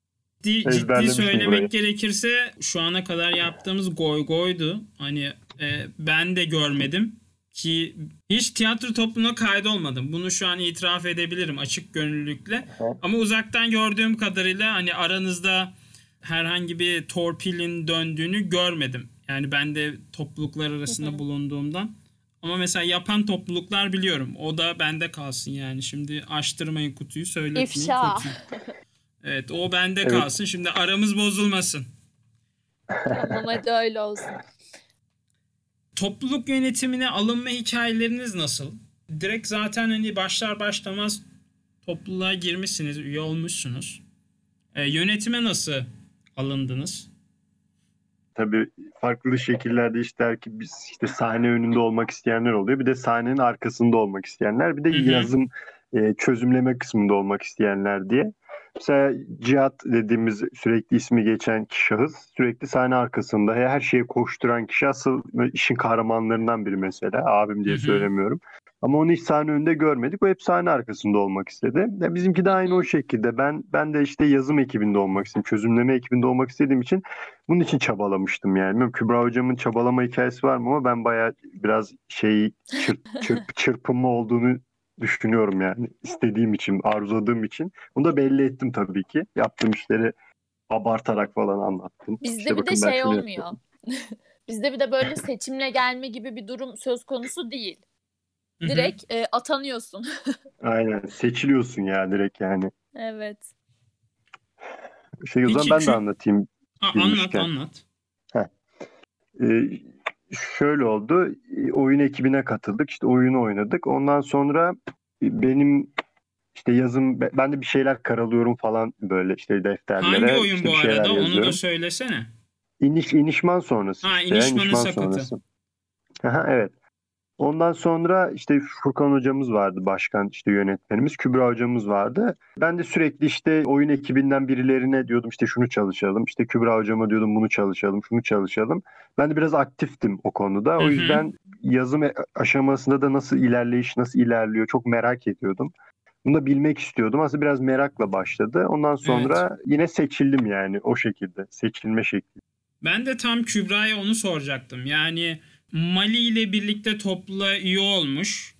Ciddi, ciddi söylemek burayı. gerekirse şu ana kadar yaptığımız goy goydu. Hani e, ben de görmedim ki hiç tiyatro topluluğuna kaydolmadım. Bunu şu an itiraf edebilirim açık gönüllülükle. Hı. Ama uzaktan gördüğüm kadarıyla hani aranızda herhangi bir torpilin döndüğünü görmedim. Yani ben de topluluklar arasında bulunduğumdan. Ama mesela yapan topluluklar biliyorum. O da bende kalsın yani. Şimdi açtırmayın kutuyu söyletmeyin İfşa. kutuyu. Evet o bende Evet. kalsın. Şimdi aramız bozulmasın. tamam hadi öyle olsun. Topluluk yönetimine alınma hikayeleriniz nasıl? Direkt zaten hani başlar başlamaz topluluğa girmişsiniz, üye olmuşsunuz. E, yönetime nasıl alındınız? Tabii farklı şekillerde işte ki biz işte sahne önünde olmak isteyenler oluyor. Bir de sahnenin arkasında olmak isteyenler. Bir de Hı hı. yazım e, çözümleme kısmında olmak isteyenler diye. Mesela Cihat dediğimiz sürekli ismi geçen şahıs sürekli sahne arkasında her şeye koşturan kişi asıl işin kahramanlarından biri mesela. Abim diye söylemiyorum. Ama onu hiç sahne önünde görmedik. O hep sahne arkasında olmak istedi. Ya bizimki de aynı o şekilde. Ben ben de işte yazım ekibinde olmak istedim. Çözümleme ekibinde olmak istediğim için bunun için çabalamıştım yani. Bilmiyorum, Kübra hocamın çabalama hikayesi var mı ama ben bayağı biraz şey çırp, çırp, çırpınma olduğunu düşünüyorum yani. İstediğim için, arzuladığım için. Bunu da belli ettim tabii ki. Yaptığım işleri abartarak falan anlattım. Bizde İşte bir de şey olmuyor. Bizde bir de böyle seçimle gelme gibi bir durum söz konusu değil. Direkt e, atanıyorsun. Aynen. Seçiliyorsun ya direkt yani. evet. Şey o zaman Peki, ben şu- de anlatayım. Ha, anlat anlat. Ee, şöyle oldu. e, Oyun ekibine katıldık. İşte oyunu oynadık. Ondan sonra e, benim işte yazım be- ben de bir şeyler karalıyorum falan böyle işte defterlere. Hangi oyun işte bu arada? Onu yazıyorum. da söylesene. İniş inişman sonrası. Ha, işte, İnişman'ın İnişman sakatı. sonrası. Aha, evet. Ondan sonra işte Furkan hocamız vardı başkan işte yönetmenimiz. Kübra hocamız vardı. Ben de sürekli işte oyun ekibinden birilerine diyordum işte şunu çalışalım. İşte Kübra hocama diyordum bunu çalışalım, şunu çalışalım. Ben de biraz aktiftim o konuda. O yüzden yazım e- aşamasında da nasıl ilerleyiş, nasıl ilerliyor çok merak ediyordum. Bunu da bilmek istiyordum. Aslında biraz merakla başladı. Ondan sonra yine seçildim yani o şekilde. Seçilme şekli. Ben de tam Kübra'ya onu soracaktım. Yani Mali ile birlikte topluluğa üye olmuş.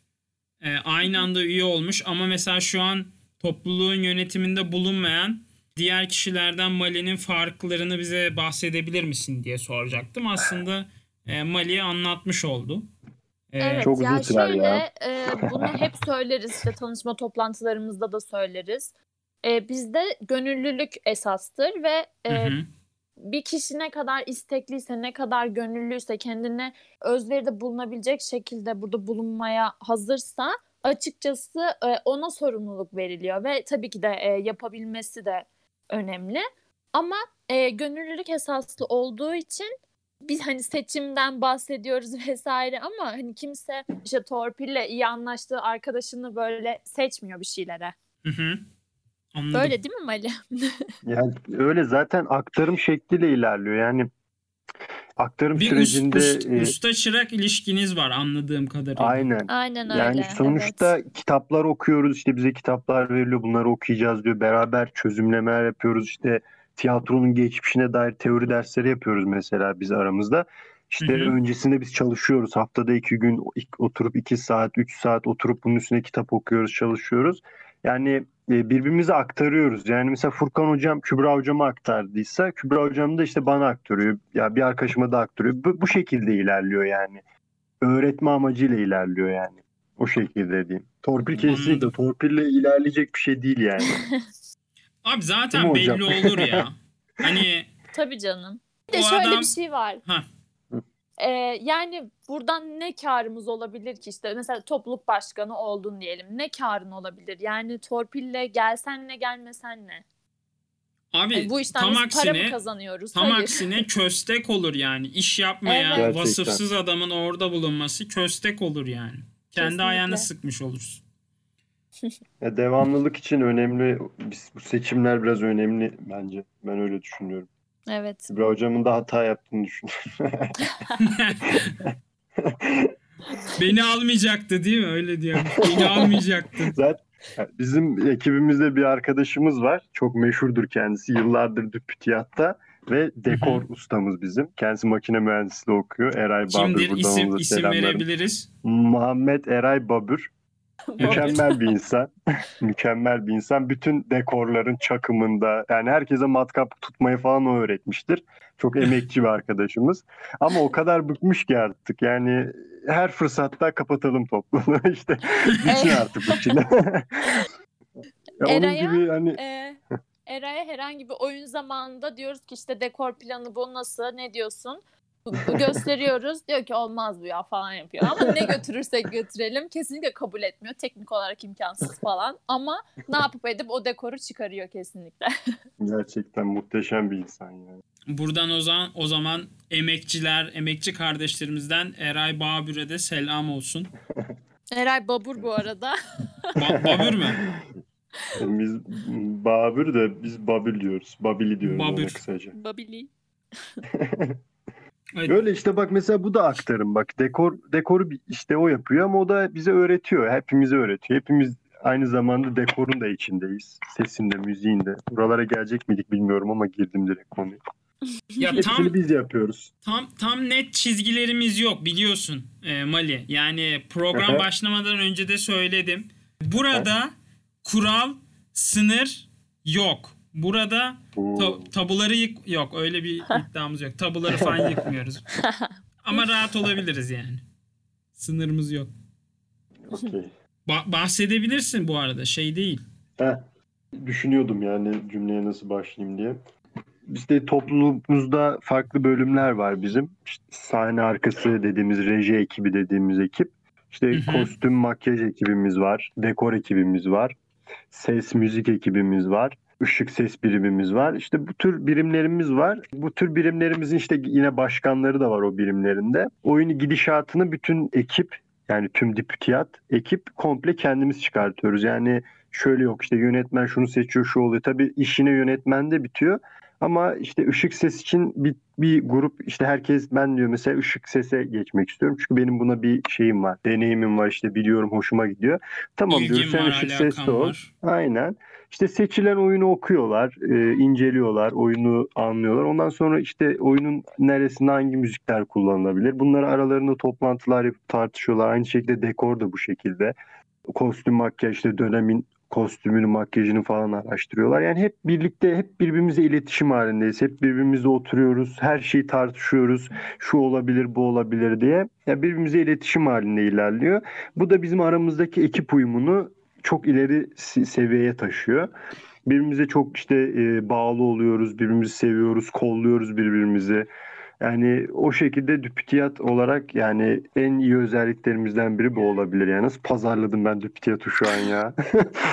e, aynı anda üye olmuş ama mesela şu an topluluğun yönetiminde bulunmayan diğer kişilerden Mali'nin farklarını bize bahsedebilir misin diye soracaktım. Aslında e, Mali anlatmış oldu. E, Evet Çok ya şöyle ya. e, bunu hep söyleriz işte tanışma toplantılarımızda da söyleriz. E, bizde gönüllülük esastır ve hı e, hı. Bir kişi ne kadar istekliyse, ne kadar gönüllüyse, kendine özveride bulunabilecek şekilde burada bulunmaya hazırsa açıkçası e, ona sorumluluk veriliyor ve tabii ki de e, yapabilmesi de önemli. Ama e, gönüllülük esaslı olduğu için biz hani seçimden bahsediyoruz vesaire ama hani kimse işte torpille iyi anlaştığı arkadaşını böyle seçmiyor bir şeylere. Hı hı. Anladım. Böyle değil mi Mali? Yani öyle zaten aktarım şekliyle ilerliyor. Yani aktarım bir sürecinde ust- e, usta çırak ilişkiniz var anladığım kadarıyla. aynen. Aynen öyle. Yani sonuçta kitaplar okuyoruz işte bize kitaplar veriliyor bunları okuyacağız diyor. Beraber çözümlemeler yapıyoruz işte tiyatronun geçmişine dair teori dersleri yapıyoruz mesela biz aramızda. İşte Hı hı. öncesinde biz çalışıyoruz. Haftada iki gün oturup iki saat, üç saat oturup bunun üstüne kitap okuyoruz, çalışıyoruz. Yani e, birbirimize aktarıyoruz. Yani mesela Furkan hocam Kübra hocama aktardıysa Kübra hocam da işte bana aktarıyor. Ya bir arkadaşıma da aktarıyor. Bu, bu şekilde ilerliyor yani. Öğretme amacıyla ilerliyor yani. O şekilde diyeyim. Torpil kesinlikle Anladım. torpille ilerleyecek bir şey değil yani. Abi zaten belli olur ya. Hani Tabii canım. Bir de O şöyle adam- bir şey var. ha Ee, yani buradan ne karımız olabilir ki işte mesela topluluk başkanı oldun diyelim. Ne karın olabilir? Yani torpille gelsen ne gelmesen ne? abi Yani bu işten tam biz para mı aksine kazanıyoruz? tam Hayır. aksine köstek olur yani. İş yapmayan Evet. Gerçekten. vasıfsız adamın orada bulunması köstek olur yani. Kendi Kesinlikle. ayağını sıkmış olursun. Ya devamlılık için önemli. Biz, bu seçimler biraz önemli bence. Ben öyle düşünüyorum. Evet. Kübra hocamın da hata yaptığını düşünüyorum. Beni almayacaktı değil mi? Öyle diyor. Beni almayacaktı. Zaten bizim ekibimizde bir arkadaşımız var. Çok meşhurdur kendisi. Yıllardır Düpütiyat'ta ve dekor ustamız bizim. Kendisi makine mühendisliği okuyor. Eray Babür. Kimdir? İsim, isim verebiliriz. Muhammed Eray Babür. Mükemmel bir insan. Mükemmel bir insan. Bütün dekorların çakımında yani herkese matkap tutmayı falan o öğretmiştir. Çok emekçi bir arkadaşımız. Ama o kadar bıkmış ki artık yani her fırsatta kapatalım topluluğu işte. Bitsin artık bu çile. Ya Onun Eray'a, gibi hani Ee, Eray'a herhangi bir oyun zamanında diyoruz ki işte dekor planı bu nasıl ne diyorsun? Gösteriyoruz. Diyor ki olmaz bu ya falan yapıyor. Ama ne götürürsek götürelim kesinlikle kabul etmiyor. Teknik olarak imkansız falan. Ama ne yapıp edip o dekoru çıkarıyor kesinlikle. Gerçekten muhteşem bir insan yani. Buradan o zaman, o zaman emekçiler, emekçi kardeşlerimizden Eray Babür'e de selam olsun. Eray Babur bu arada. Ba- Babür mü? Biz Babür de biz Babil diyoruz. Babili diyoruz Babür. kısaca. Babili. Evet. Böyle işte bak mesela bu da aktarım bak dekor dekoru işte o yapıyor ama o da bize öğretiyor. Hepimize öğretiyor. Hepimiz aynı zamanda dekorun da içindeyiz. Sesinde, müziğinde. Buralara gelecek miydik bilmiyorum ama girdim direkt konuya. Ya Hepsini tam biz yapıyoruz. tam tam net çizgilerimiz yok biliyorsun e, Mali. Yani program başlamadan önce de söyledim. Burada kural, sınır yok. Burada ta- tabuları yık yok. Öyle bir iddiamız yok. Tabuları falan yıkmıyoruz. Ama rahat olabiliriz yani. Sınırımız yok. Okey. Ba- bahsedebilirsin bu arada. Şey değil. Heh, düşünüyordum yani cümleye nasıl başlayayım diye. İşte topluluğumuzda farklı bölümler var bizim. İşte sahne arkası dediğimiz reji ekibi dediğimiz ekip. İşte kostüm makyaj ekibimiz var. Dekor ekibimiz var. Ses müzik ekibimiz var. Işık ses birimimiz var. İşte bu tür birimlerimiz var. Bu tür birimlerimizin işte yine başkanları da var o birimlerinde. Oyunu gidişatını bütün ekip yani tüm dipütiyat ekip komple kendimiz çıkartıyoruz. Yani şöyle yok işte yönetmen şunu seçiyor şu oluyor. Tabii işine yönetmen de bitiyor. Ama işte ışık ses için bir, bir grup işte herkes ben diyor mesela ışık sese geçmek istiyorum. Çünkü benim buna bir şeyim var. Deneyimim var işte biliyorum hoşuma gidiyor. Tamam diyor İlgim sen var, ışık sesli alakam ol. Aynen. İşte seçilen oyunu okuyorlar, e, inceliyorlar, oyunu anlıyorlar. Ondan sonra işte oyunun neresinde hangi müzikler kullanılabilir? Bunları aralarında toplantılar yapıp tartışıyorlar. Aynı şekilde dekor da bu şekilde. Kostüm makyaj işte dönemin kostümünü, makyajını falan araştırıyorlar. Yani hep birlikte, hep birbirimize iletişim halindeyiz. Hep birbirimizle oturuyoruz. Her şeyi tartışıyoruz. Şu olabilir, bu olabilir diye. Yani birbirimize iletişim halinde ilerliyor. Bu da bizim aramızdaki ekip uyumunu çok ileri se- seviyeye taşıyor. Birbirimize çok işte e, bağlı oluyoruz, birbirimizi seviyoruz, kolluyoruz birbirimizi. Yani o şekilde düpütiyat olarak yani en iyi özelliklerimizden biri bu olabilir. Yani nasıl pazarladım ben düpütiyatı şu an ya.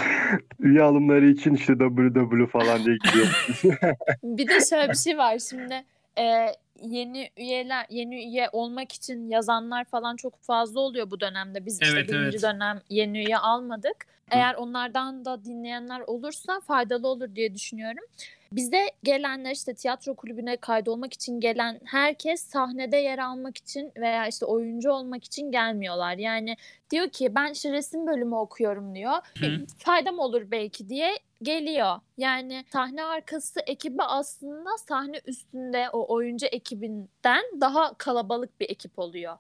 Üye alımları için işte www falan diye gidiyor. Bir de şöyle bir şey var şimdi e, yeni üyeler yeni üye olmak için yazanlar falan çok fazla oluyor bu dönemde. Biz işte Evet, birinci evet. dönem yeni üye almadık. Eğer onlardan da dinleyenler olursa faydalı olur diye düşünüyorum. Bize gelenler işte tiyatro kulübüne kaydolmak için gelen herkes sahnede yer almak için veya işte oyuncu olmak için gelmiyorlar. Yani diyor ki ben işte resim bölümü okuyorum diyor. Hı. Faydam olur belki diye geliyor. Yani sahne arkası ekibi aslında sahne üstünde o oyuncu ekibinden daha kalabalık bir ekip oluyor.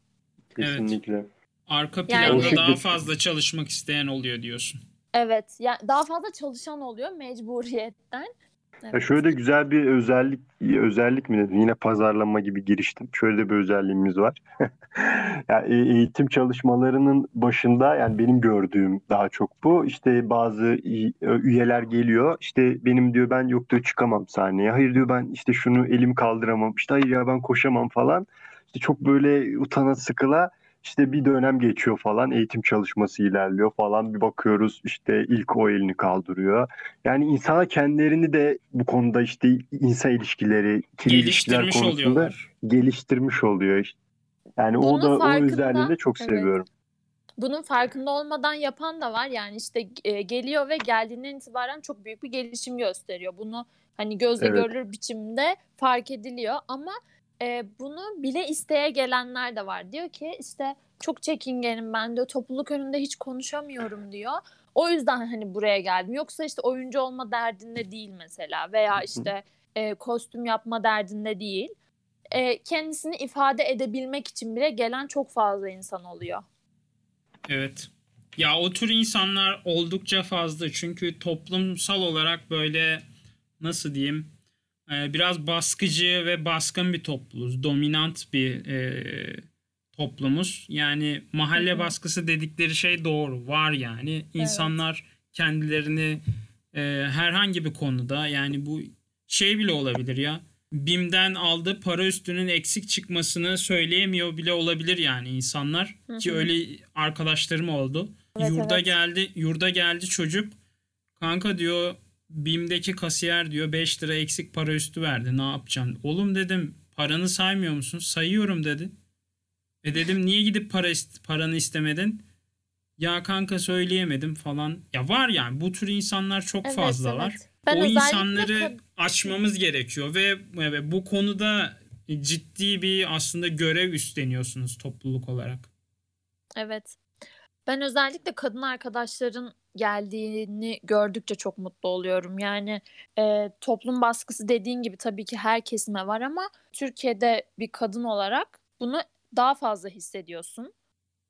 Kesinlikle. Arka Yani- planda O daha fazla çalışmak isteyen oluyor diyorsun. Evet. Yani daha fazla çalışan oluyor mecburiyetten. Ya Evet. şöyle de güzel bir özellik özellik mi dedim? Yine pazarlama gibi giriştim. Şöyle de bir özelliğimiz var. ya e- eğitim çalışmalarının başında yani benim gördüğüm daha çok bu. İşte bazı üyeler geliyor. İşte benim diyor ben yok diyor çıkamam sahneye. Hayır diyor ben işte şunu elim kaldıramam. İşte hayır ya ben koşamam falan. İşte çok böyle utana sıkıla işte bir dönem geçiyor falan eğitim çalışması ilerliyor falan bir bakıyoruz işte ilk o elini kaldırıyor. Yani insana kendilerini de bu konuda işte insan ilişkileri, ilişkiler Geliştirmiş konusunda oluyorlar. geliştirmiş oluyor işte. Yani o Bunun da o farkında- özelliğini de çok Evet. seviyorum. Bunun farkında olmadan yapan da var. Yani işte e, geliyor ve geldiğinden itibaren çok büyük bir gelişim gösteriyor. Bunu hani gözle Evet. görülür biçimde fark ediliyor ama e, bunu bile isteye gelenler de var. Diyor ki işte çok çekingenim ben diyor. Topluluk önünde hiç konuşamıyorum diyor. O yüzden hani buraya geldim. Yoksa işte oyuncu olma derdinde değil mesela veya işte e, kostüm yapma derdinde değil. E, kendisini ifade edebilmek için bile gelen çok fazla insan oluyor. Evet. Ya o tür insanlar oldukça fazla çünkü toplumsal olarak böyle nasıl diyeyim biraz baskıcı ve baskın bir topluluğuz. Dominant bir e, toplumuz. Yani mahalle Hı hı. baskısı dedikleri şey doğru. Var yani. İnsanlar kendilerini e, herhangi bir konuda yani bu şey bile olabilir ya. BİM'den aldığı para üstünün eksik çıkmasını söyleyemiyor bile olabilir yani insanlar. Hı Ki öyle arkadaşlarım oldu. Evet, yurda evet. geldi, yurda geldi çocuk. Kanka diyor BİM'deki kasiyer diyor 5 lira eksik para üstü verdi. Ne yapacaksın? Oğlum dedim paranı saymıyor musun? Sayıyorum dedi. E dedim niye gidip para ist- paranı istemedin? Ya kanka söyleyemedim falan. Ya var yani bu tür insanlar çok Evet, fazla evet. var. Ben o insanları kad- açmamız gerekiyor ve, ve bu konuda ciddi bir aslında görev üstleniyorsunuz topluluk olarak. Evet. Ben özellikle kadın arkadaşların geldiğini gördükçe çok mutlu oluyorum. Yani e, toplum baskısı dediğin gibi tabii ki her kesime var ama Türkiye'de bir kadın olarak bunu daha fazla hissediyorsun.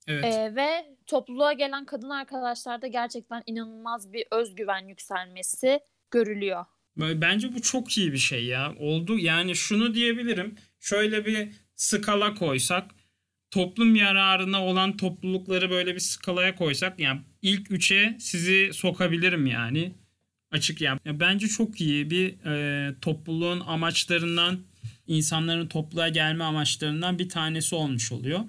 Evet. E, ve topluluğa gelen kadın arkadaşlarda gerçekten inanılmaz bir özgüven yükselmesi görülüyor. Bence bu çok iyi bir şey ya. Oldu yani şunu diyebilirim. Şöyle bir skala koysak toplum yararına olan toplulukları böyle bir skalaya koysak yani ilk üçe sizi sokabilirim yani. Açık yani. Ya Bence çok iyi bir e, topluluğun amaçlarından insanların topluluğa gelme amaçlarından bir tanesi olmuş oluyor.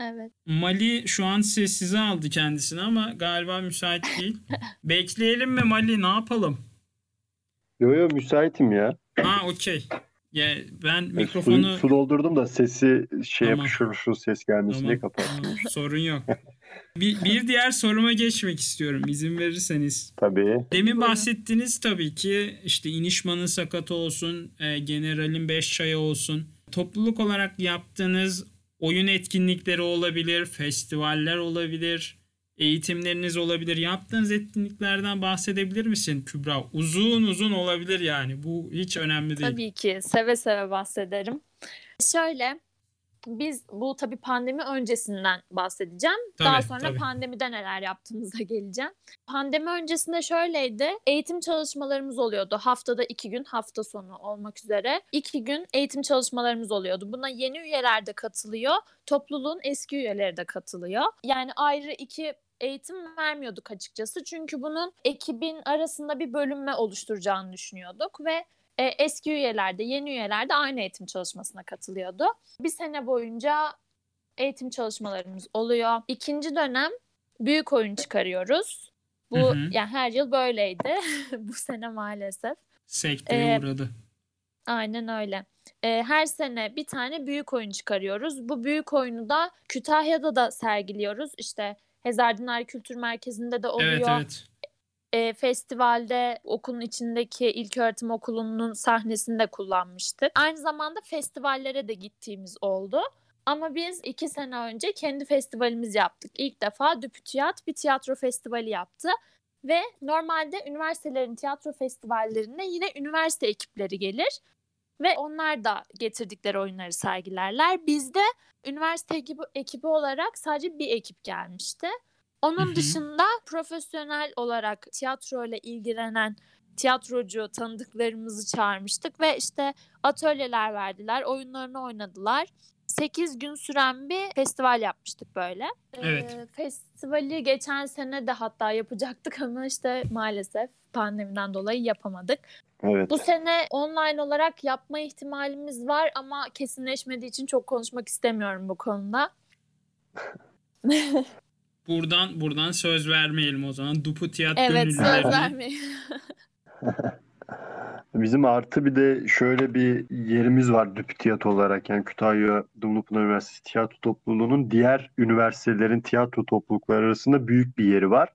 Evet. Mali şu an sessize aldı kendisini ama galiba müsait değil. Bekleyelim mi Mali ne yapalım? Yo yo müsaitim ya. Ha okey. Ya ben E, mikrofonu Su, su doldurdum da sesi şey Tamam. yapışır şu ses gelmesin diye Tamam, kapattım. tamam, sorun yok. Bir, bir diğer soruma geçmek istiyorum izin verirseniz. Tabii. Demin bahsettiniz tabii ki işte İnişman'ın sakatı olsun, e, General'in beş çayı olsun. Topluluk olarak yaptığınız oyun etkinlikleri olabilir, festivaller olabilir, eğitimleriniz olabilir. Yaptığınız etkinliklerden bahsedebilir misin Kübra? Uzun uzun olabilir yani. Bu hiç önemli değil. Tabii ki seve seve bahsederim. Şöyle biz bu tabii pandemi öncesinden bahsedeceğim. Daha Tabii, sonra tabii. pandemide neler yaptığımıza geleceğim. Pandemi öncesinde şöyleydi. Eğitim çalışmalarımız oluyordu. Haftada iki gün hafta sonu olmak üzere. iki gün eğitim çalışmalarımız oluyordu. Buna yeni üyeler de katılıyor. Topluluğun eski üyeleri de katılıyor. Yani ayrı iki eğitim vermiyorduk açıkçası. Çünkü bunun ekibin arasında bir bölünme oluşturacağını düşünüyorduk ve e, eski üyeler de yeni üyeler de aynı eğitim çalışmasına katılıyordu. Bir sene boyunca eğitim çalışmalarımız oluyor. İkinci dönem büyük oyun çıkarıyoruz. Bu Hı hı. yani her yıl böyleydi. Bu sene maalesef. Sekteye Ee, uğradı. Aynen öyle. Ee, her sene bir tane büyük oyun çıkarıyoruz. Bu büyük oyunu da Kütahya'da da sergiliyoruz. İşte Hezardinler Kültür Merkezi'nde de oluyor. Evet evet. e, festivalde okulun içindeki ilköğretim okulunun sahnesinde kullanmıştık. Aynı zamanda festivallere de gittiğimiz oldu. Ama biz iki sene önce kendi festivalimiz yaptık. İlk defa Düpütiyat bir tiyatro festivali yaptı. Ve normalde üniversitelerin tiyatro festivallerine yine üniversite ekipleri gelir. Ve onlar da getirdikleri oyunları sergilerler. Bizde üniversite ekibi, ekibi olarak sadece bir ekip gelmişti. Onun hı. dışında profesyonel olarak tiyatro ile ilgilenen tiyatrocu tanıdıklarımızı çağırmıştık ve işte atölyeler verdiler, oyunlarını oynadılar. 8 gün süren bir festival yapmıştık böyle. Evet. Ee, festivali geçen sene de hatta yapacaktık ama işte maalesef pandemiden dolayı yapamadık. Evet. Bu sene online olarak yapma ihtimalimiz var ama kesinleşmediği için çok konuşmak istemiyorum bu konuda. Buradan buradan söz vermeyelim o zaman. Dupu tiyatro Evet söz gönüllülerine. Bizim artı bir de şöyle bir yerimiz var DÜPTİYAT olarak yani Kütahya Dumlupınar Üniversitesi Tiyatro Topluluğu'nun diğer üniversitelerin tiyatro toplulukları arasında büyük bir yeri var.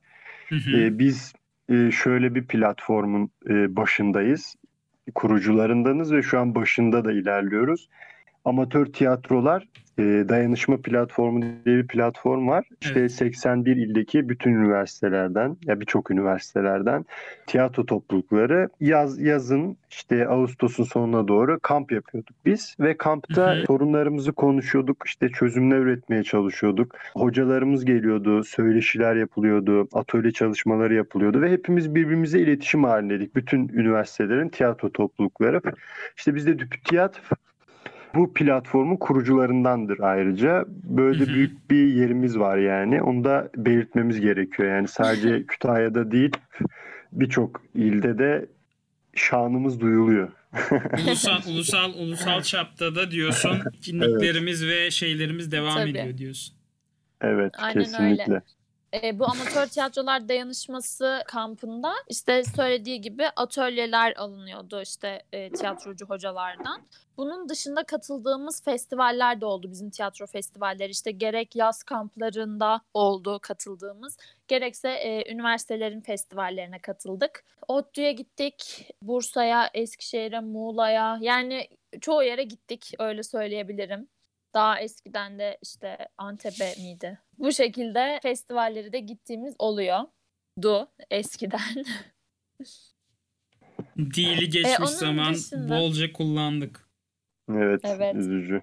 Hı hı. Ee, biz e, şöyle bir platformun e, başındayız. Kurucularındanız ve şu an başında da ilerliyoruz. Amatör tiyatrolar e, dayanışma platformu diye bir platform var. İşte Evet. 81 ildeki bütün üniversitelerden ya birçok üniversitelerden tiyatro toplulukları yaz yazın işte Ağustos'un sonuna doğru kamp yapıyorduk biz ve kampta Hı hı. sorunlarımızı konuşuyorduk işte çözümler üretmeye çalışıyorduk. Hocalarımız geliyordu, söyleşiler yapılıyordu, atölye çalışmaları yapılıyordu ve hepimiz birbirimize iletişim halindeydik. Bütün üniversitelerin tiyatro toplulukları. İşte bizde Düpütiyat bu platformun kurucularındandır ayrıca. Böyle Hı hı. büyük bir yerimiz var yani. Onu da belirtmemiz gerekiyor. Yani sadece Kütahya'da değil birçok ilde de şanımız duyuluyor. Ulusal ulusal ulusal çapta da diyorsun etkinliklerimiz ve şeylerimiz devam Tabii. ediyor diyorsun. Evet, Aynen kesinlikle. öyle. E, bu amatör tiyatrolar dayanışması kampında işte söylediği gibi atölyeler alınıyordu işte e, tiyatrocu hocalardan. Bunun dışında katıldığımız festivaller de oldu bizim tiyatro festivalleri işte gerek yaz kamplarında oldu katıldığımız gerekse e, üniversitelerin festivallerine katıldık. ODTÜ'ye gittik, Bursa'ya, Eskişehir'e, Muğla'ya yani çoğu yere gittik öyle söyleyebilirim. Daha eskiden de işte Antep'e miydi? Bu şekilde festivalleri de gittiğimiz oluyor. Du eskiden. Dili geçmiş E, onun zaman dışında- bolca kullandık. Evet, Evet. üzücü.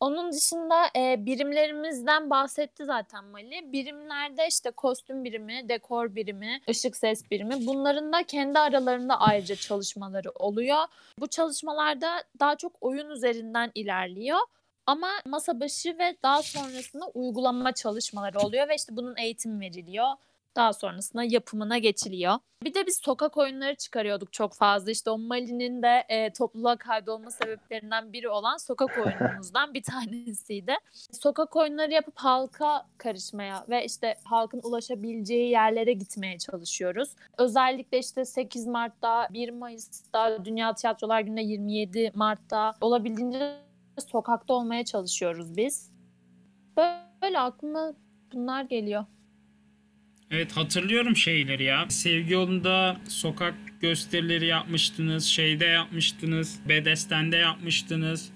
Onun dışında e, birimlerimizden bahsetti zaten Mali. Birimlerde işte kostüm birimi, dekor birimi, ışık ses birimi bunların da kendi aralarında ayrıca çalışmaları oluyor. Bu çalışmalarda daha çok oyun üzerinden ilerliyor. Ama masa başı ve daha sonrasında uygulama çalışmaları oluyor ve işte bunun eğitim veriliyor. Daha sonrasında yapımına geçiliyor. Bir de biz sokak oyunları çıkarıyorduk çok fazla. İşte o Mali'nin de e, topluluğa kaydolma sebeplerinden biri olan sokak oyunumuzdan bir tanesiydi. Sokak oyunları yapıp halka karışmaya ve işte halkın ulaşabileceği yerlere gitmeye çalışıyoruz. Özellikle işte 8 Mart'ta, 1 Mayıs'ta, Dünya Tiyatrolar Günü'nde 27 Mart'ta olabildiğince sokakta olmaya çalışıyoruz biz. Böyle aklıma bunlar geliyor. Evet hatırlıyorum şeyleri ya. Sevgi yolunda sokak gösterileri yapmıştınız. Şeyde yapmıştınız. Bedesten'de yapmıştınız.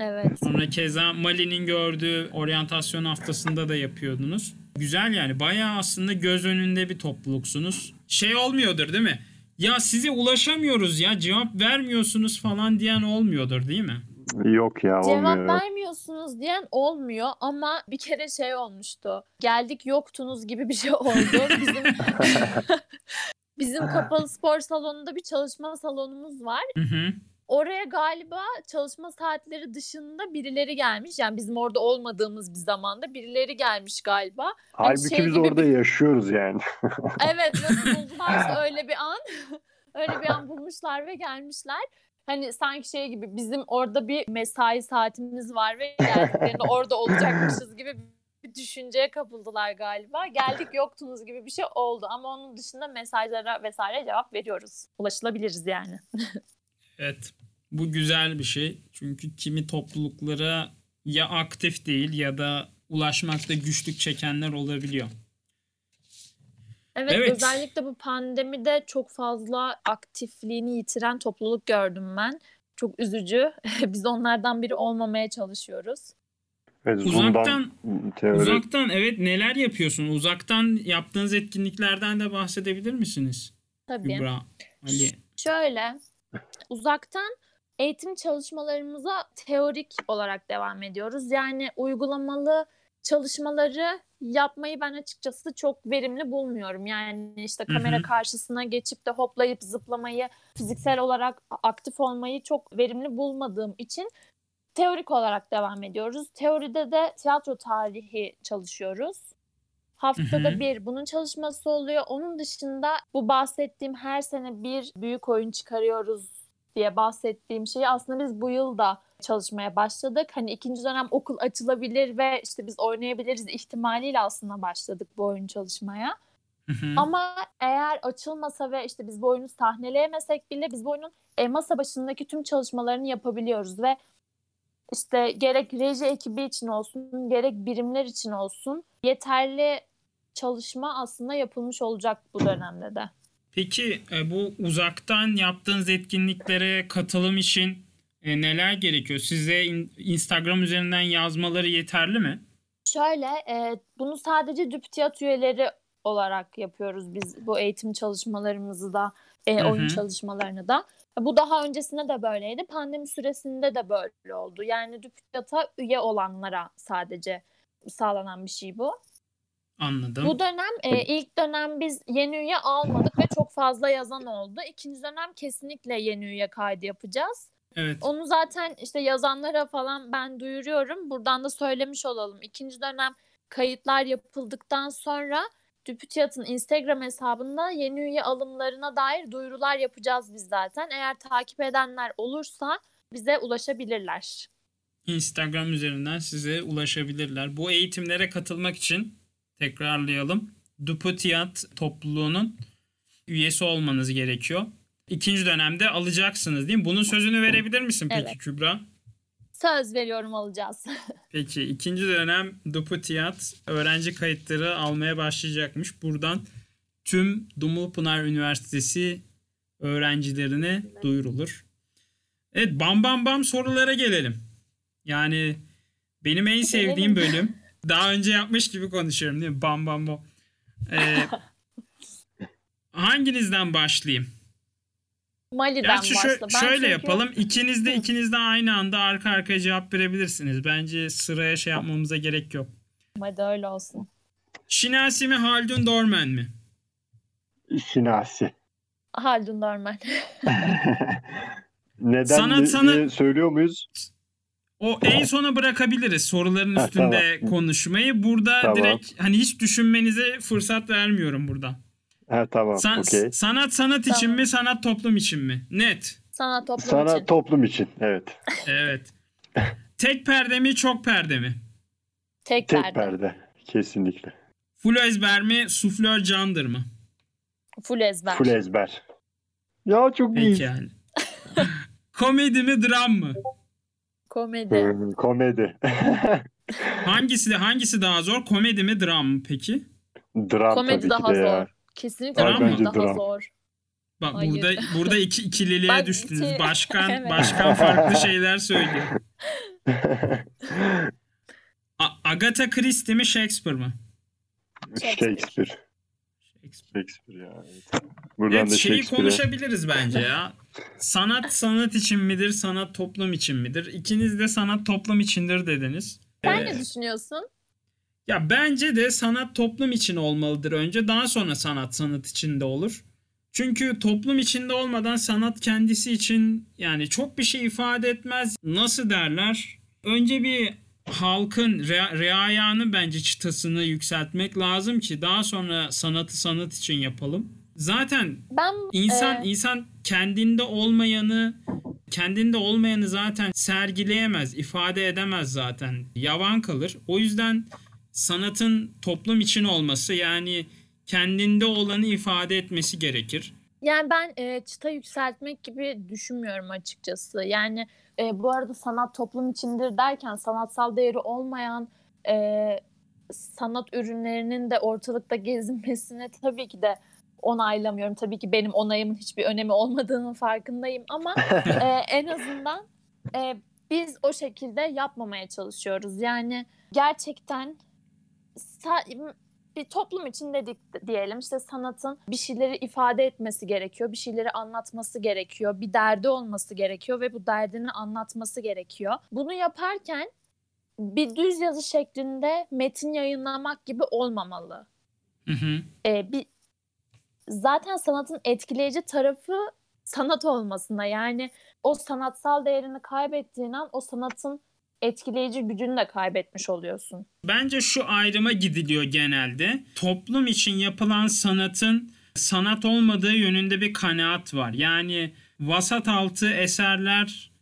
Evet. Sonra keza Mali'nin gördüğü oryantasyon haftasında da yapıyordunuz. Güzel yani bayağı aslında göz önünde bir topluluksunuz. Şey olmuyordur değil mi? Ya size ulaşamıyoruz ya cevap vermiyorsunuz falan diyen olmuyordur değil mi? Yok ya, Cevap olmuyor. yok. vermiyorsunuz diyen olmuyor ama bir kere şey olmuştu. Geldik yoktunuz gibi bir şey oldu. Bizim bizim kapalı spor salonunda bir çalışma salonumuz var. Hı hı. Oraya galiba çalışma saatleri dışında birileri gelmiş. Yani bizim orada olmadığımız bir zamanda birileri gelmiş galiba. Halbuki şey biz gibi orada yaşıyoruz yani. Evet nasıl buldularsa öyle bir an öyle bir an bulmuşlar ve gelmişler. Hani sanki şey gibi bizim orada bir mesai saatimiz var ve geldiklerinde orada olacakmışız gibi bir düşünceye kapıldılar galiba. Geldik yoktunuz gibi bir şey oldu ama onun dışında mesajlara vesaire cevap veriyoruz. Ulaşılabiliriz yani. Evet. Bu güzel bir şey. Çünkü kimi topluluklara ya aktif değil ya da ulaşmakta güçlük çekenler olabiliyor. Evet, Evet. özellikle bu pandemide çok fazla aktifliğini yitiren topluluk gördüm ben. Çok üzücü. Biz onlardan biri olmamaya çalışıyoruz. Ve Zoom'dan Uzaktan teori uzaktan evet neler yapıyorsun? Uzaktan yaptığınız etkinliklerden de bahsedebilir misiniz? Tabii. Kübra, Ali. Şöyle, uzaktan eğitim çalışmalarımıza teorik olarak devam ediyoruz. Yani uygulamalı çalışmaları yapmayı ben açıkçası çok verimli bulmuyorum. Yani işte Hı hı. kamera karşısına geçip de hoplayıp zıplamayı, fiziksel olarak aktif olmayı çok verimli bulmadığım için teorik olarak devam ediyoruz. Teoride de tiyatro tarihi çalışıyoruz. Haftada Hı hı. bir bunun çalışması oluyor. Onun dışında bu bahsettiğim her sene bir büyük oyun çıkarıyoruz diye bahsettiğim şeyi aslında biz bu yıl da çalışmaya başladık. Hani ikinci dönem okul açılabilir ve işte biz oynayabiliriz ihtimaliyle aslında başladık bu oyun çalışmaya. Hı hı. Ama eğer açılmasa ve işte biz bu oyunu sahneleyemesek bile biz bu oyunun e, masa başındaki tüm çalışmalarını yapabiliyoruz ve işte gerek reji ekibi için olsun gerek birimler için olsun yeterli çalışma aslında yapılmış olacak bu dönemde de. Peki e, bu uzaktan yaptığınız etkinliklere katılım için e, neler gerekiyor? Size in- Instagram üzerinden yazmaları yeterli mi? Şöyle e, bunu sadece DÜPTİAT üyeleri olarak yapıyoruz biz bu eğitim çalışmalarımızı da e, oyun hı. çalışmalarını da. Bu daha öncesinde de böyleydi. Pandemi süresinde de böyle oldu. Yani DÜPTİAT'a üye olanlara sadece sağlanan bir şey bu. Anladım. Bu dönem e, ilk dönem biz yeni üye almadık ve çok fazla yazan oldu. İkinci dönem kesinlikle yeni üye kaydı yapacağız. Evet. Onu zaten işte yazanlara falan ben duyuruyorum. Buradan da söylemiş olalım. İkinci dönem kayıtlar yapıldıktan sonra Düpütiyat'ın Instagram hesabında yeni üye alımlarına dair duyurular yapacağız biz zaten. Eğer takip edenler olursa bize ulaşabilirler. Instagram üzerinden size ulaşabilirler. Bu eğitimlere katılmak için tekrarlayalım. Duputiyat topluluğunun üyesi olmanız gerekiyor. İkinci dönemde alacaksınız değil mi? Bunun sözünü verebilir misin peki Evet. Kübra? Söz veriyorum alacağız. Peki ikinci dönem Duputiyat öğrenci kayıtları almaya başlayacakmış. Buradan tüm Dumlupınar Üniversitesi öğrencilerine duyurulur. Evet bam bam bam sorulara gelelim. Yani benim en sevdiğim bölüm. Daha önce yapmış gibi konuşuyorum değil mi? Bam bam bam. Ee, hanginizden başlayayım? Mali'den Gerçi şö- başla. Ben şöyle çünkü- yapalım. İkiniz de ikiniz de aynı anda arka arkaya cevap verebilirsiniz. Bence sıraya şey yapmamıza gerek yok. Hadi öyle olsun. Şinasi mi Haldun Dorman mi? Şinasi. Haldun Dorman. Neden diye sanat- söylüyor muyuz? O en sona bırakabiliriz soruların Ha, üstünde konuşmayı. Burada Tamam. direkt hani hiç düşünmenize fırsat vermiyorum burada. Ha tamam San- okey. Sanat sanat için Tamam. mi, sanat toplum için mi? Net. Sana toplum Sana için. toplum için evet. Evet. Tek perde mi, çok perde mi? Tek, Tek perde. perde. Kesinlikle. Full ezber mi, suflör candır mı? Full ezber. Full ezber. Ya çok iyi. Peki yani. Komedi mi, dram mı? Komedi. Hmm, komedi. Hangisi de hangisi daha zor? Komedi mi, dram mı peki? Dram Komedi tabii daha ki de zor. ya. Kesinlikle Dram mı? komedi daha Dram. zor. Bak Hayır. burada burada iki ikililiğe Bak, düştünüz. iki- Başkan Evet. başkan farklı şeyler söylüyor. A- Agatha Christie mi Shakespeare mı? Shakespeare. Shakespeare. Shakespeare. Shakespeare ya. Evet. Buradan Evet da şeyi Shakespeare'e. konuşabiliriz bence ya. Sanat sanat için midir, sanat toplum için midir? İkiniz de sanat toplum içindir dediniz. Sen Ee, ne düşünüyorsun? Ya bence de sanat toplum için olmalıdır önce. Daha sonra sanat sanat içinde olur. Çünkü toplum içinde olmadan sanat kendisi için yani çok bir şey ifade etmez. Nasıl derler? Önce bir halkın rea- reayanın bence çıtasını yükseltmek lazım ki daha sonra sanatı sanat için yapalım. Zaten Ben İnsan e, insan kendinde olmayanı kendinde olmayanı zaten sergileyemez, ifade edemez zaten. Yavan kalır. O yüzden sanatın toplum için olması yani kendinde olanı ifade etmesi gerekir. yani ben e, çıta yükseltmek gibi düşünmüyorum açıkçası. Yani e, bu arada sanat toplum içindir derken sanatsal değeri olmayan e, sanat ürünlerinin de ortalıkta gezinmesini tabii ki de onaylamıyorum. Tabii ki benim onayımın hiçbir önemi olmadığının farkındayım ama e, en azından e, biz o şekilde yapmamaya çalışıyoruz. Yani gerçekten bir toplum için dedik diyelim işte sanatın bir şeyleri ifade etmesi gerekiyor, bir şeyleri anlatması gerekiyor, bir derdi olması gerekiyor ve bu derdini anlatması gerekiyor. Bunu yaparken bir düz yazı şeklinde metin yayınlamak gibi olmamalı. Hı hı. Ee, bir zaten sanatın etkileyici tarafı sanat olmasında yani o sanatsal değerini kaybettiğin an o sanatın etkileyici gücünü de kaybetmiş oluyorsun. Bence şu ayrıma gidiliyor genelde. Toplum için yapılan sanatın sanat olmadığı yönünde bir kanaat var. Yani vasat altı eserler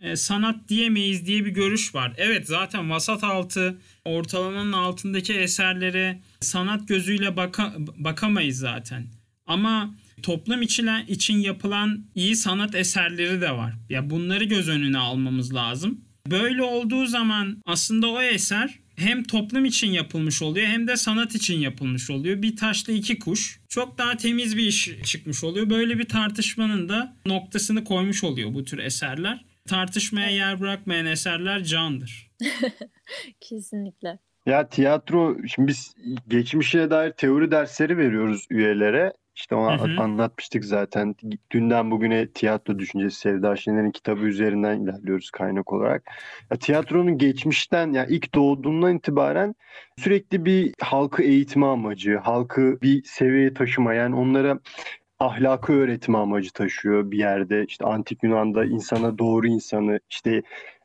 e, sanat diyemeyiz diye bir görüş var. Evet zaten vasat altı ortalamanın altındaki eserlere sanat gözüyle baka- bakamayız zaten. Ama toplum için, için yapılan iyi sanat eserleri de var. Ya bunları göz önüne almamız lazım. Böyle olduğu zaman aslında o eser hem toplum için yapılmış oluyor hem de sanat için yapılmış oluyor. Bir taşla iki kuş. Çok daha temiz bir iş çıkmış oluyor. Böyle bir tartışmanın da noktasını koymuş oluyor bu tür eserler. Tartışmaya yer bırakmayan eserler candır. Kesinlikle. Ya tiyatro şimdi biz geçmişe dair teori dersleri veriyoruz üyelere. İşte ona Hı hı. anlatmıştık zaten. Dünden bugüne tiyatro düşüncesi Sevda Şener'in kitabı üzerinden ilerliyoruz kaynak olarak. Ya tiyatronun geçmişten ya ilk doğduğundan itibaren sürekli bir halkı eğitme amacı, halkı bir seviyeye taşıma yani onlara ahlakı öğretme amacı taşıyor bir yerde. İşte antik Yunan'da insana doğru insanı, işte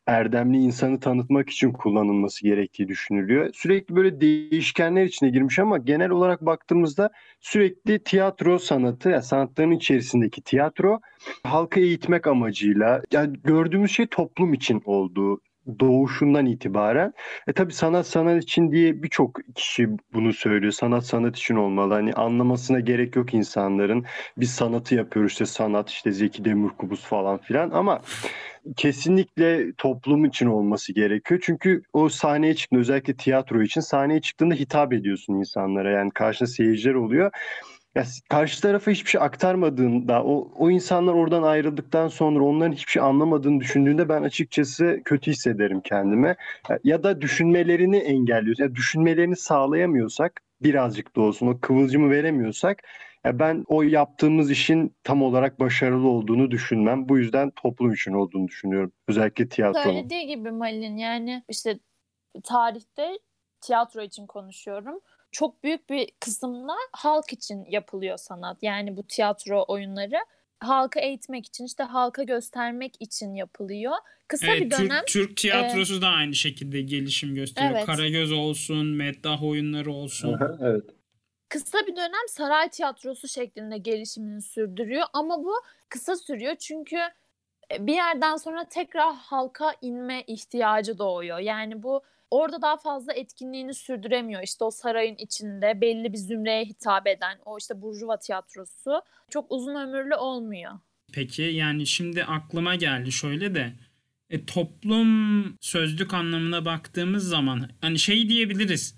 erdemli insanı tanıtmak için kullanılması gerektiği düşünülüyor. Sürekli böyle değişkenler içine girmiş ama genel olarak baktığımızda sürekli tiyatro sanatı, yani sanatların içerisindeki tiyatro halkı eğitmek amacıyla yani gördüğümüz şey toplum için olduğu doğuşundan itibaren. E tabi sanat sanat için diye birçok kişi bunu söylüyor. Sanat sanat için olmalı. Hani anlamasına gerek yok insanların. Biz sanatı yapıyoruz işte sanat işte Zeki Demirkubuz falan filan ama kesinlikle toplum için olması gerekiyor. Çünkü o sahneye çıktığında özellikle tiyatro için sahneye çıktığında hitap ediyorsun insanlara. Yani karşında seyirciler oluyor. Ya karşı tarafa hiçbir şey aktarmadığında, o, o insanlar oradan ayrıldıktan sonra onların hiçbir şey anlamadığını düşündüğünde ben açıkçası kötü hissederim kendime. Ya da düşünmelerini engelliyoruz. Ya düşünmelerini sağlayamıyorsak birazcık da olsun o kıvılcımı veremiyorsak ya ben o yaptığımız işin tam olarak başarılı olduğunu düşünmem. Bu yüzden toplum için olduğunu düşünüyorum. Özellikle tiyatronun. Söylediği gibi Malin yani işte tarihte tiyatro için konuşuyorum. Çok büyük bir kısımda halk için yapılıyor sanat. Yani bu tiyatro oyunları halka eğitmek için işte halka göstermek için yapılıyor. Kısa evet, bir dönem Türk, Türk tiyatrosu e, da aynı şekilde gelişim gösteriyor. Evet. Karagöz olsun, meddah oyunları olsun. Evet kısa bir dönem saray tiyatrosu şeklinde gelişimini sürdürüyor ama bu kısa sürüyor çünkü e, bir yerden sonra tekrar halka inme ihtiyacı doğuyor. Yani bu orada daha fazla etkinliğini sürdüremiyor. İşte o sarayın içinde belli bir zümreye hitap eden o işte Burjuva tiyatrosu çok uzun ömürlü olmuyor. Peki yani şimdi aklıma geldi şöyle de e, toplum sözlük anlamına baktığımız zaman hani şey diyebiliriz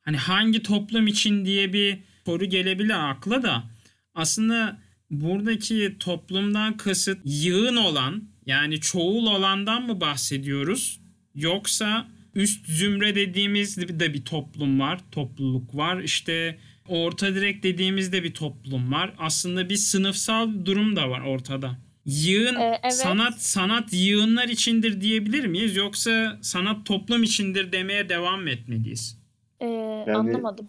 hani hangi toplum için diye bir soru gelebilir akla da aslında buradaki toplumdan kasıt yığın olan yani çoğul olandan mı bahsediyoruz yoksa üst zümre dediğimiz de bir toplum var, topluluk var. İşte orta direk dediğimizde bir toplum var. Aslında bir sınıfsal durum da var ortada. Yığın ee, evet. sanat sanat yığınlar içindir diyebilir miyiz yoksa sanat toplum içindir demeye devam mı etmeliyiz? Ee, yani, anlamadım.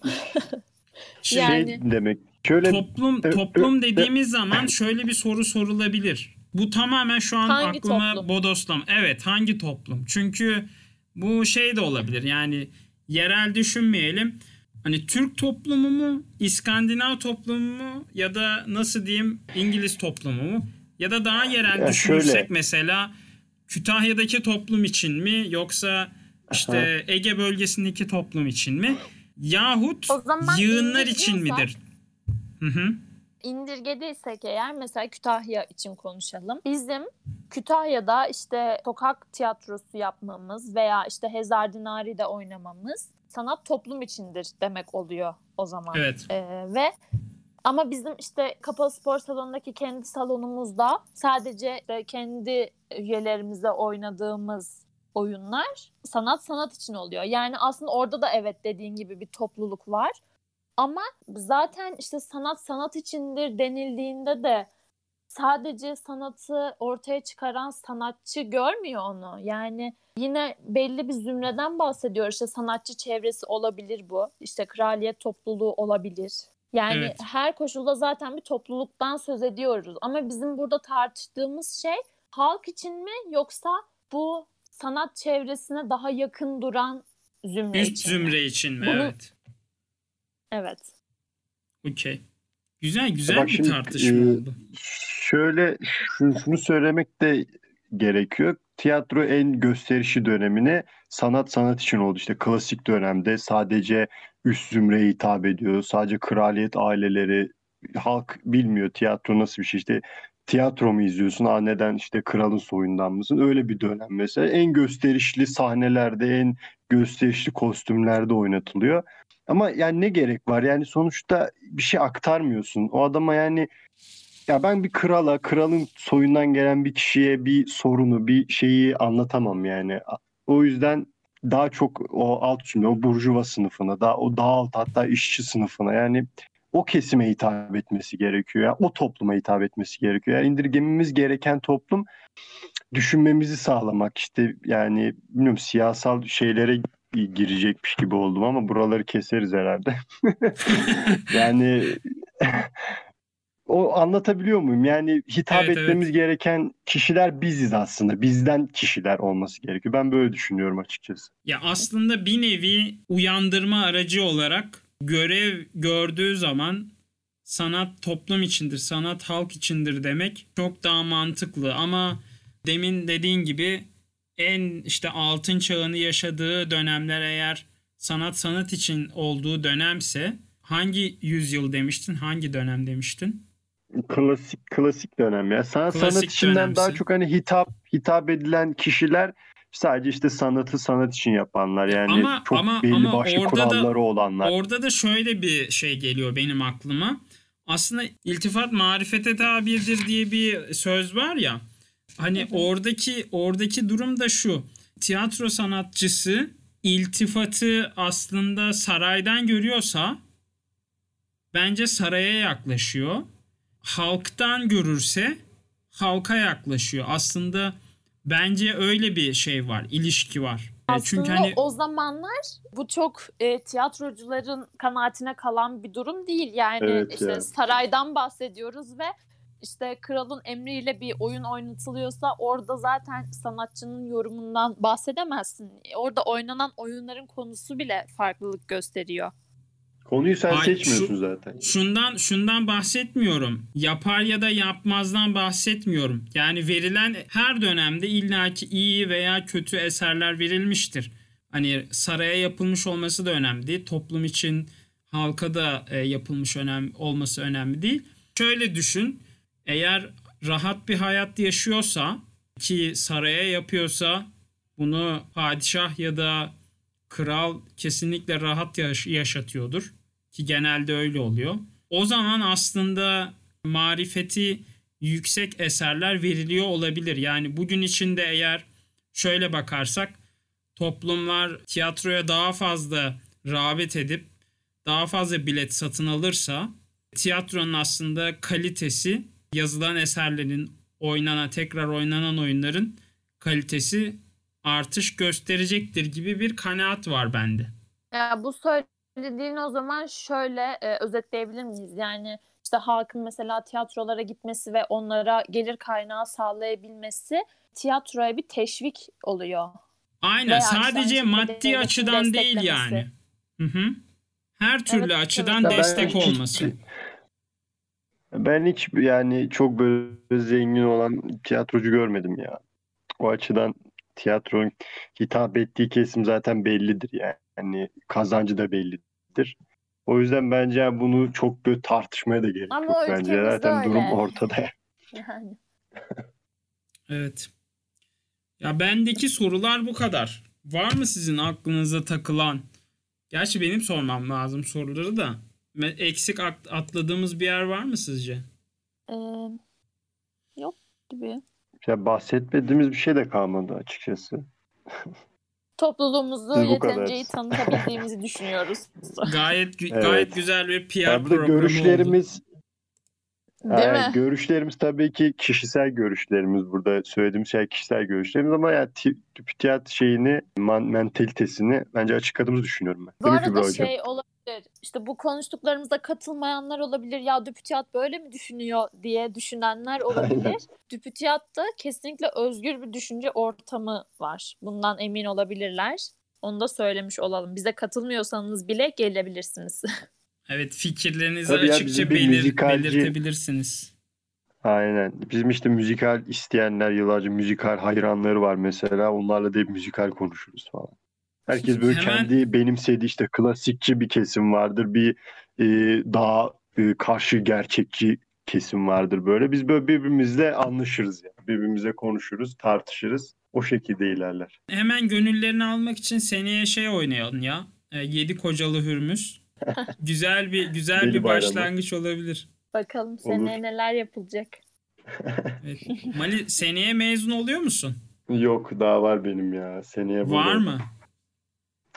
şey yani demek. Şöyle toplum toplum dediğimiz zaman şöyle bir soru sorulabilir. Bu tamamen şu an hangi aklıma toplum? bodoslam. Evet, hangi toplum? Çünkü bu şey de olabilir. Yani yerel düşünmeyelim. Hani Türk toplumu mu, İskandinav toplumu mu ya da nasıl diyeyim İngiliz toplumu mu? Ya da daha yerel ya düşünürsek şöyle. mesela Kütahya'daki toplum için mi yoksa işte Ege bölgesindeki toplum için mi? Yahut yığınlar için midir? Hı hı. İndirgediysek eğer mesela Kütahya için konuşalım. Bizim Kütahya'da işte sokak tiyatrosu yapmamız veya işte Hezardinari'de oynamamız sanat toplum içindir demek oluyor o zaman. Evet. Ee, ve ama bizim işte kapalı spor salonundaki kendi salonumuzda sadece kendi üyelerimize oynadığımız oyunlar sanat sanat için oluyor. Yani aslında orada da evet dediğin gibi bir topluluk var. Ama zaten işte sanat sanat içindir denildiğinde de sadece sanatı ortaya çıkaran sanatçı görmüyor onu. Yani yine belli bir zümreden bahsediyor. İşte sanatçı çevresi olabilir bu. İşte kraliyet topluluğu olabilir. Yani evet. her koşulda zaten bir topluluktan söz ediyoruz. Ama bizim burada tartıştığımız şey halk için mi yoksa bu sanat çevresine daha yakın duran zümre Üst için. zümre için mi? Bunu... Evet. Evet. Okey. Güzel güzel Bak bir şimdi, tartışma e, oldu. Şöyle şunu, şunu söylemek de gerekiyor. Tiyatro en gösterişi dönemine sanat sanat için oldu. İşte klasik dönemde sadece üst zümreye hitap ediyor. Sadece kraliyet aileleri halk bilmiyor tiyatro nasıl bir şey. İşte tiyatro mu izliyorsun? Aa neden işte kralın soyundan mısın? Öyle bir dönem mesela. En gösterişli sahnelerde, en gösterişli kostümlerde oynatılıyor. Ama yani ne gerek var? Yani sonuçta bir şey aktarmıyorsun. O adama yani ya ben bir krala, kralın soyundan gelen bir kişiye bir sorunu, bir şeyi anlatamam yani. O yüzden daha çok o alt cümle, o burjuva sınıfına, daha o daha alt hatta işçi sınıfına yani o kesime hitap etmesi gerekiyor. Yani o topluma hitap etmesi gerekiyor. Yani indirgememiz gereken toplum düşünmemizi sağlamak işte yani bilmiyorum siyasal şeylere girecekmiş gibi oldum ama buraları keseriz herhalde. yani O anlatabiliyor muyum? Yani hitap Evet, etmemiz gereken kişiler biziz aslında. Bizden kişiler olması gerekiyor. Ben böyle düşünüyorum açıkçası. Ya aslında bir nevi uyandırma aracı olarak görev gördüğü zaman sanat toplum içindir, sanat halk içindir demek çok daha mantıklı. Ama demin dediğin gibi en işte altın çağını yaşadığı dönemler eğer sanat sanat için olduğu dönemse hangi yüzyıl demiştin? Hangi dönem demiştin? Klasik klasik dönem ya. Sanat Klasik sanat içinden dönemsi. daha çok hani hitap hitap edilen kişiler sadece işte sanatı sanat için yapanlar. Yani Ama- çok ama- belli ama başlı orada da- kuralları olanlar. Orada da şöyle bir şey geliyor benim aklıma. Aslında iltifat marifete tabirdir diye bir söz var ya. Hani oradaki oradaki durum da şu. Tiyatro sanatçısı iltifatı aslında saraydan görüyorsa bence saraya yaklaşıyor. Halktan görürse halka yaklaşıyor. Aslında bence öyle bir şey var, ilişki var. E, Aslında Çünkü hani o zamanlar bu çok e, tiyatrocuların kanaatine kalan bir durum değil. Yani Evet işte ya. saraydan bahsediyoruz ve işte kralın emriyle bir oyun oynatılıyorsa orada zaten sanatçının yorumundan bahsedemezsin. Orada oynanan oyunların konusu bile farklılık gösteriyor. Konuyu sen Hayır, seçmiyorsun şu- zaten. Şundan şundan bahsetmiyorum. Yapar ya da yapmazdan bahsetmiyorum. Yani verilen her dönemde illaki iyi veya kötü eserler verilmiştir. Hani saraya yapılmış olması da önemli değil. Toplum için halka da e, yapılmış önem olması önemli değil. Şöyle düşün. Eğer rahat bir hayat yaşıyorsa ki saraya yapıyorsa bunu padişah ya da kral kesinlikle rahat yaş- yaşatıyordur ki genelde öyle oluyor. O zaman aslında marifeti yüksek eserler veriliyor olabilir. Yani bugün içinde eğer şöyle bakarsak toplumlar tiyatroya daha fazla rağbet edip daha fazla bilet satın alırsa tiyatronun aslında kalitesi yazılan eserlerin oynanan tekrar oynanan oyunların kalitesi artış gösterecektir gibi bir kanaat var bende. Ya bu söylediğin o zaman şöyle e, özetleyebilir miyiz? Yani işte halkın mesela tiyatrolara gitmesi ve onlara gelir kaynağı sağlayabilmesi tiyatroya bir teşvik oluyor. Aynen Veya işte sadece şekilde maddi açıdan değil yani. Hı hı. Her türlü Evet, açıdan evet. Destek ben olması. Ben hiç yani çok böyle zengin olan tiyatrocu görmedim ya. O açıdan tiyatronun hitap ettiği kesim zaten bellidir yani. Yani kazancı da bellidir. O yüzden bence bunu çok böyle tartışmaya da gerek Ama yok bence. Zaten öyle. durum ortada. Yani. Evet. Ya bendeki sorular bu kadar. Var mı sizin aklınıza takılan? Gerçi benim sormam lazım soruları da. Eksik at- atladığımız bir yer var mı sizce? Ee, yok gibi. Ya bahsetmediğimiz bir şey de kalmadı açıkçası. Topluluğumuzu Biz bu yeterince iyi kadarız. tanıtabildiğimizi düşünüyoruz. Gayet gü- Evet. gayet güzel bir PR Ya burada programı oldu. görüşlerimiz Değil Yani mi? görüşlerimiz tabii ki kişisel görüşlerimiz burada söylediğim şey kişisel görüşlerimiz ama ya ti- tiyatro şeyini man- mentalitesini bence açıkladığımızı düşünüyorum ben. Bu Değil arada şey olabilir. İşte bu konuştuklarımıza katılmayanlar olabilir. Ya Düpütiyat böyle mi düşünüyor diye düşünenler olabilir. Düpütiyat'ta kesinlikle özgür bir düşünce ortamı var. Bundan emin olabilirler. Onu da söylemiş olalım. Bize katılmıyorsanız bile gelebilirsiniz. Evet fikirlerinizi Tabii açıkça belir- müzikalci- belirtebilirsiniz. Aynen. Bizim işte müzikal isteyenler yıllarca müzikal hayranları var mesela. Onlarla da hep müzikal konuşuruz falan. Herkes böyle Hemen- kendi benimsediği işte klasikçi bir kesim vardır. Bir e, daha e, karşı gerçekçi kesim vardır böyle. Biz böyle birbirimizle anlaşırız yani. Birbirimizle konuşuruz, tartışırız. O şekilde ilerler. Hemen gönüllerini almak için seneye şey oynayalım ya. E, Yedi Kocalı Hürmüz. güzel bir güzel Deli bir Bayramı. başlangıç olabilir. Bakalım seneye neler yapılacak. Evet. Mali seneye mezun oluyor musun? Yok daha var benim ya. Seneye Var mı?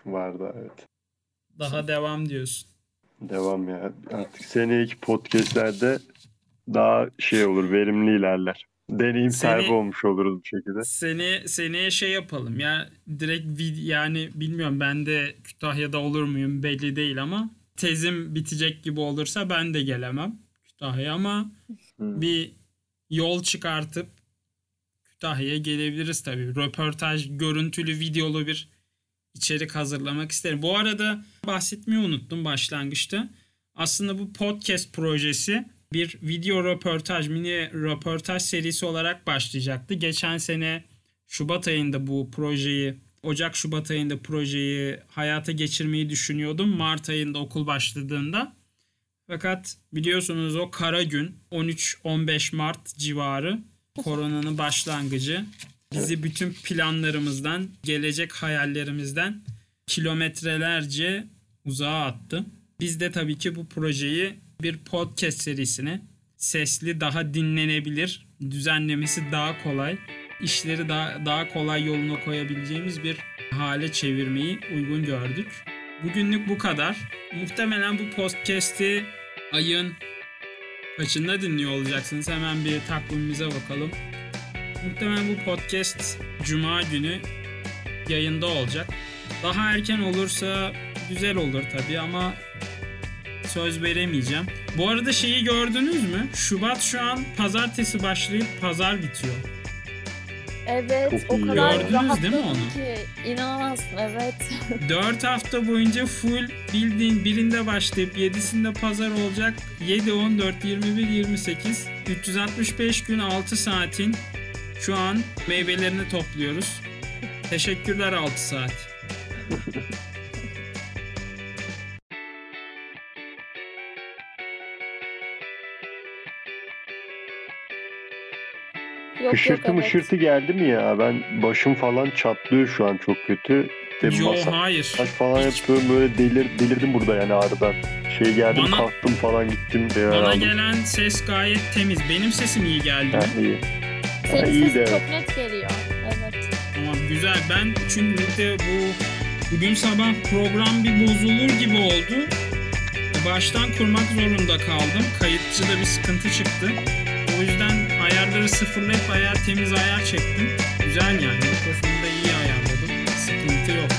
Var da evet. Daha devam diyorsun. Devam ya. Artık seneki podcastlerde daha şey olur, verimli ilerler. Deneyim Seni- sahibi olmuş oluruz bu şekilde. Seni seneye şey yapalım ya direkt vid- yani bilmiyorum ben de Kütahya'da olur muyum belli değil ama tezim bitecek gibi olursa ben de gelemem Kütahya ama Hmm. bir yol çıkartıp Kütahya'ya gelebiliriz tabii. Röportaj, görüntülü, videolu bir içerik hazırlamak isterim. Bu arada bahsetmeyi unuttum başlangıçta. Aslında bu podcast projesi bir video röportaj, mini röportaj serisi olarak başlayacaktı. Geçen sene Şubat ayında bu projeyi, Ocak-Şubat ayında projeyi hayata geçirmeyi düşünüyordum. Mart ayında okul başladığında. Fakat biliyorsunuz o kara gün 13-15 Mart civarı koronanın başlangıcı bizi bütün planlarımızdan, gelecek hayallerimizden kilometrelerce uzağa attı. Biz de tabii ki bu projeyi bir podcast serisine sesli, daha dinlenebilir, düzenlemesi daha kolay, işleri daha, daha kolay yoluna koyabileceğimiz bir hale çevirmeyi uygun gördük. Bugünlük bu kadar. Muhtemelen bu podcast'i ayın kaçında dinliyor olacaksınız. Hemen bir takvimimize bakalım. Muhtemelen bu podcast Cuma günü yayında olacak. Daha erken olursa güzel olur tabii ama söz veremeyeceğim. Bu arada şeyi gördünüz mü? Şubat şu an pazartesi başlayıp pazar bitiyor. Evet Çok o kadar. Gördünüz değil mi onu? ki inanamazsın evet. 4 hafta boyunca full bildiğin birinde başlayıp 7'sinde pazar olacak. 7, 14, 21, 28. 365 gün 6 saatin şu an meyvelerini topluyoruz. Teşekkürler 6 saat. Yok Hışırtı yok evet. mışırtı geldi mi ya? Ben başım falan çatlıyor şu an çok kötü. Ve Yo masa- hayır. Baş falan Hiç- yapıyorum böyle delir, delirdim burada yani ağrıdan. Şey geldim Bana- kalktım falan gittim. Bana aldım. gelen ses gayet temiz. Benim sesim iyi geldi. Ha, iyi. Senin Ha, iyi sesin de. çok net geliyor. Evet. Tamam güzel. Ben çünkü de bu bugün sabah program bir bozulur gibi oldu. Baştan kurmak zorunda kaldım. Kayıtçıda bir sıkıntı çıktı. O yüzden ayarları sıfırlayıp bayağı temiz ayar çektim. Güzel yani. Mikrofonu da iyi ayarladım. Sıkıntı yok.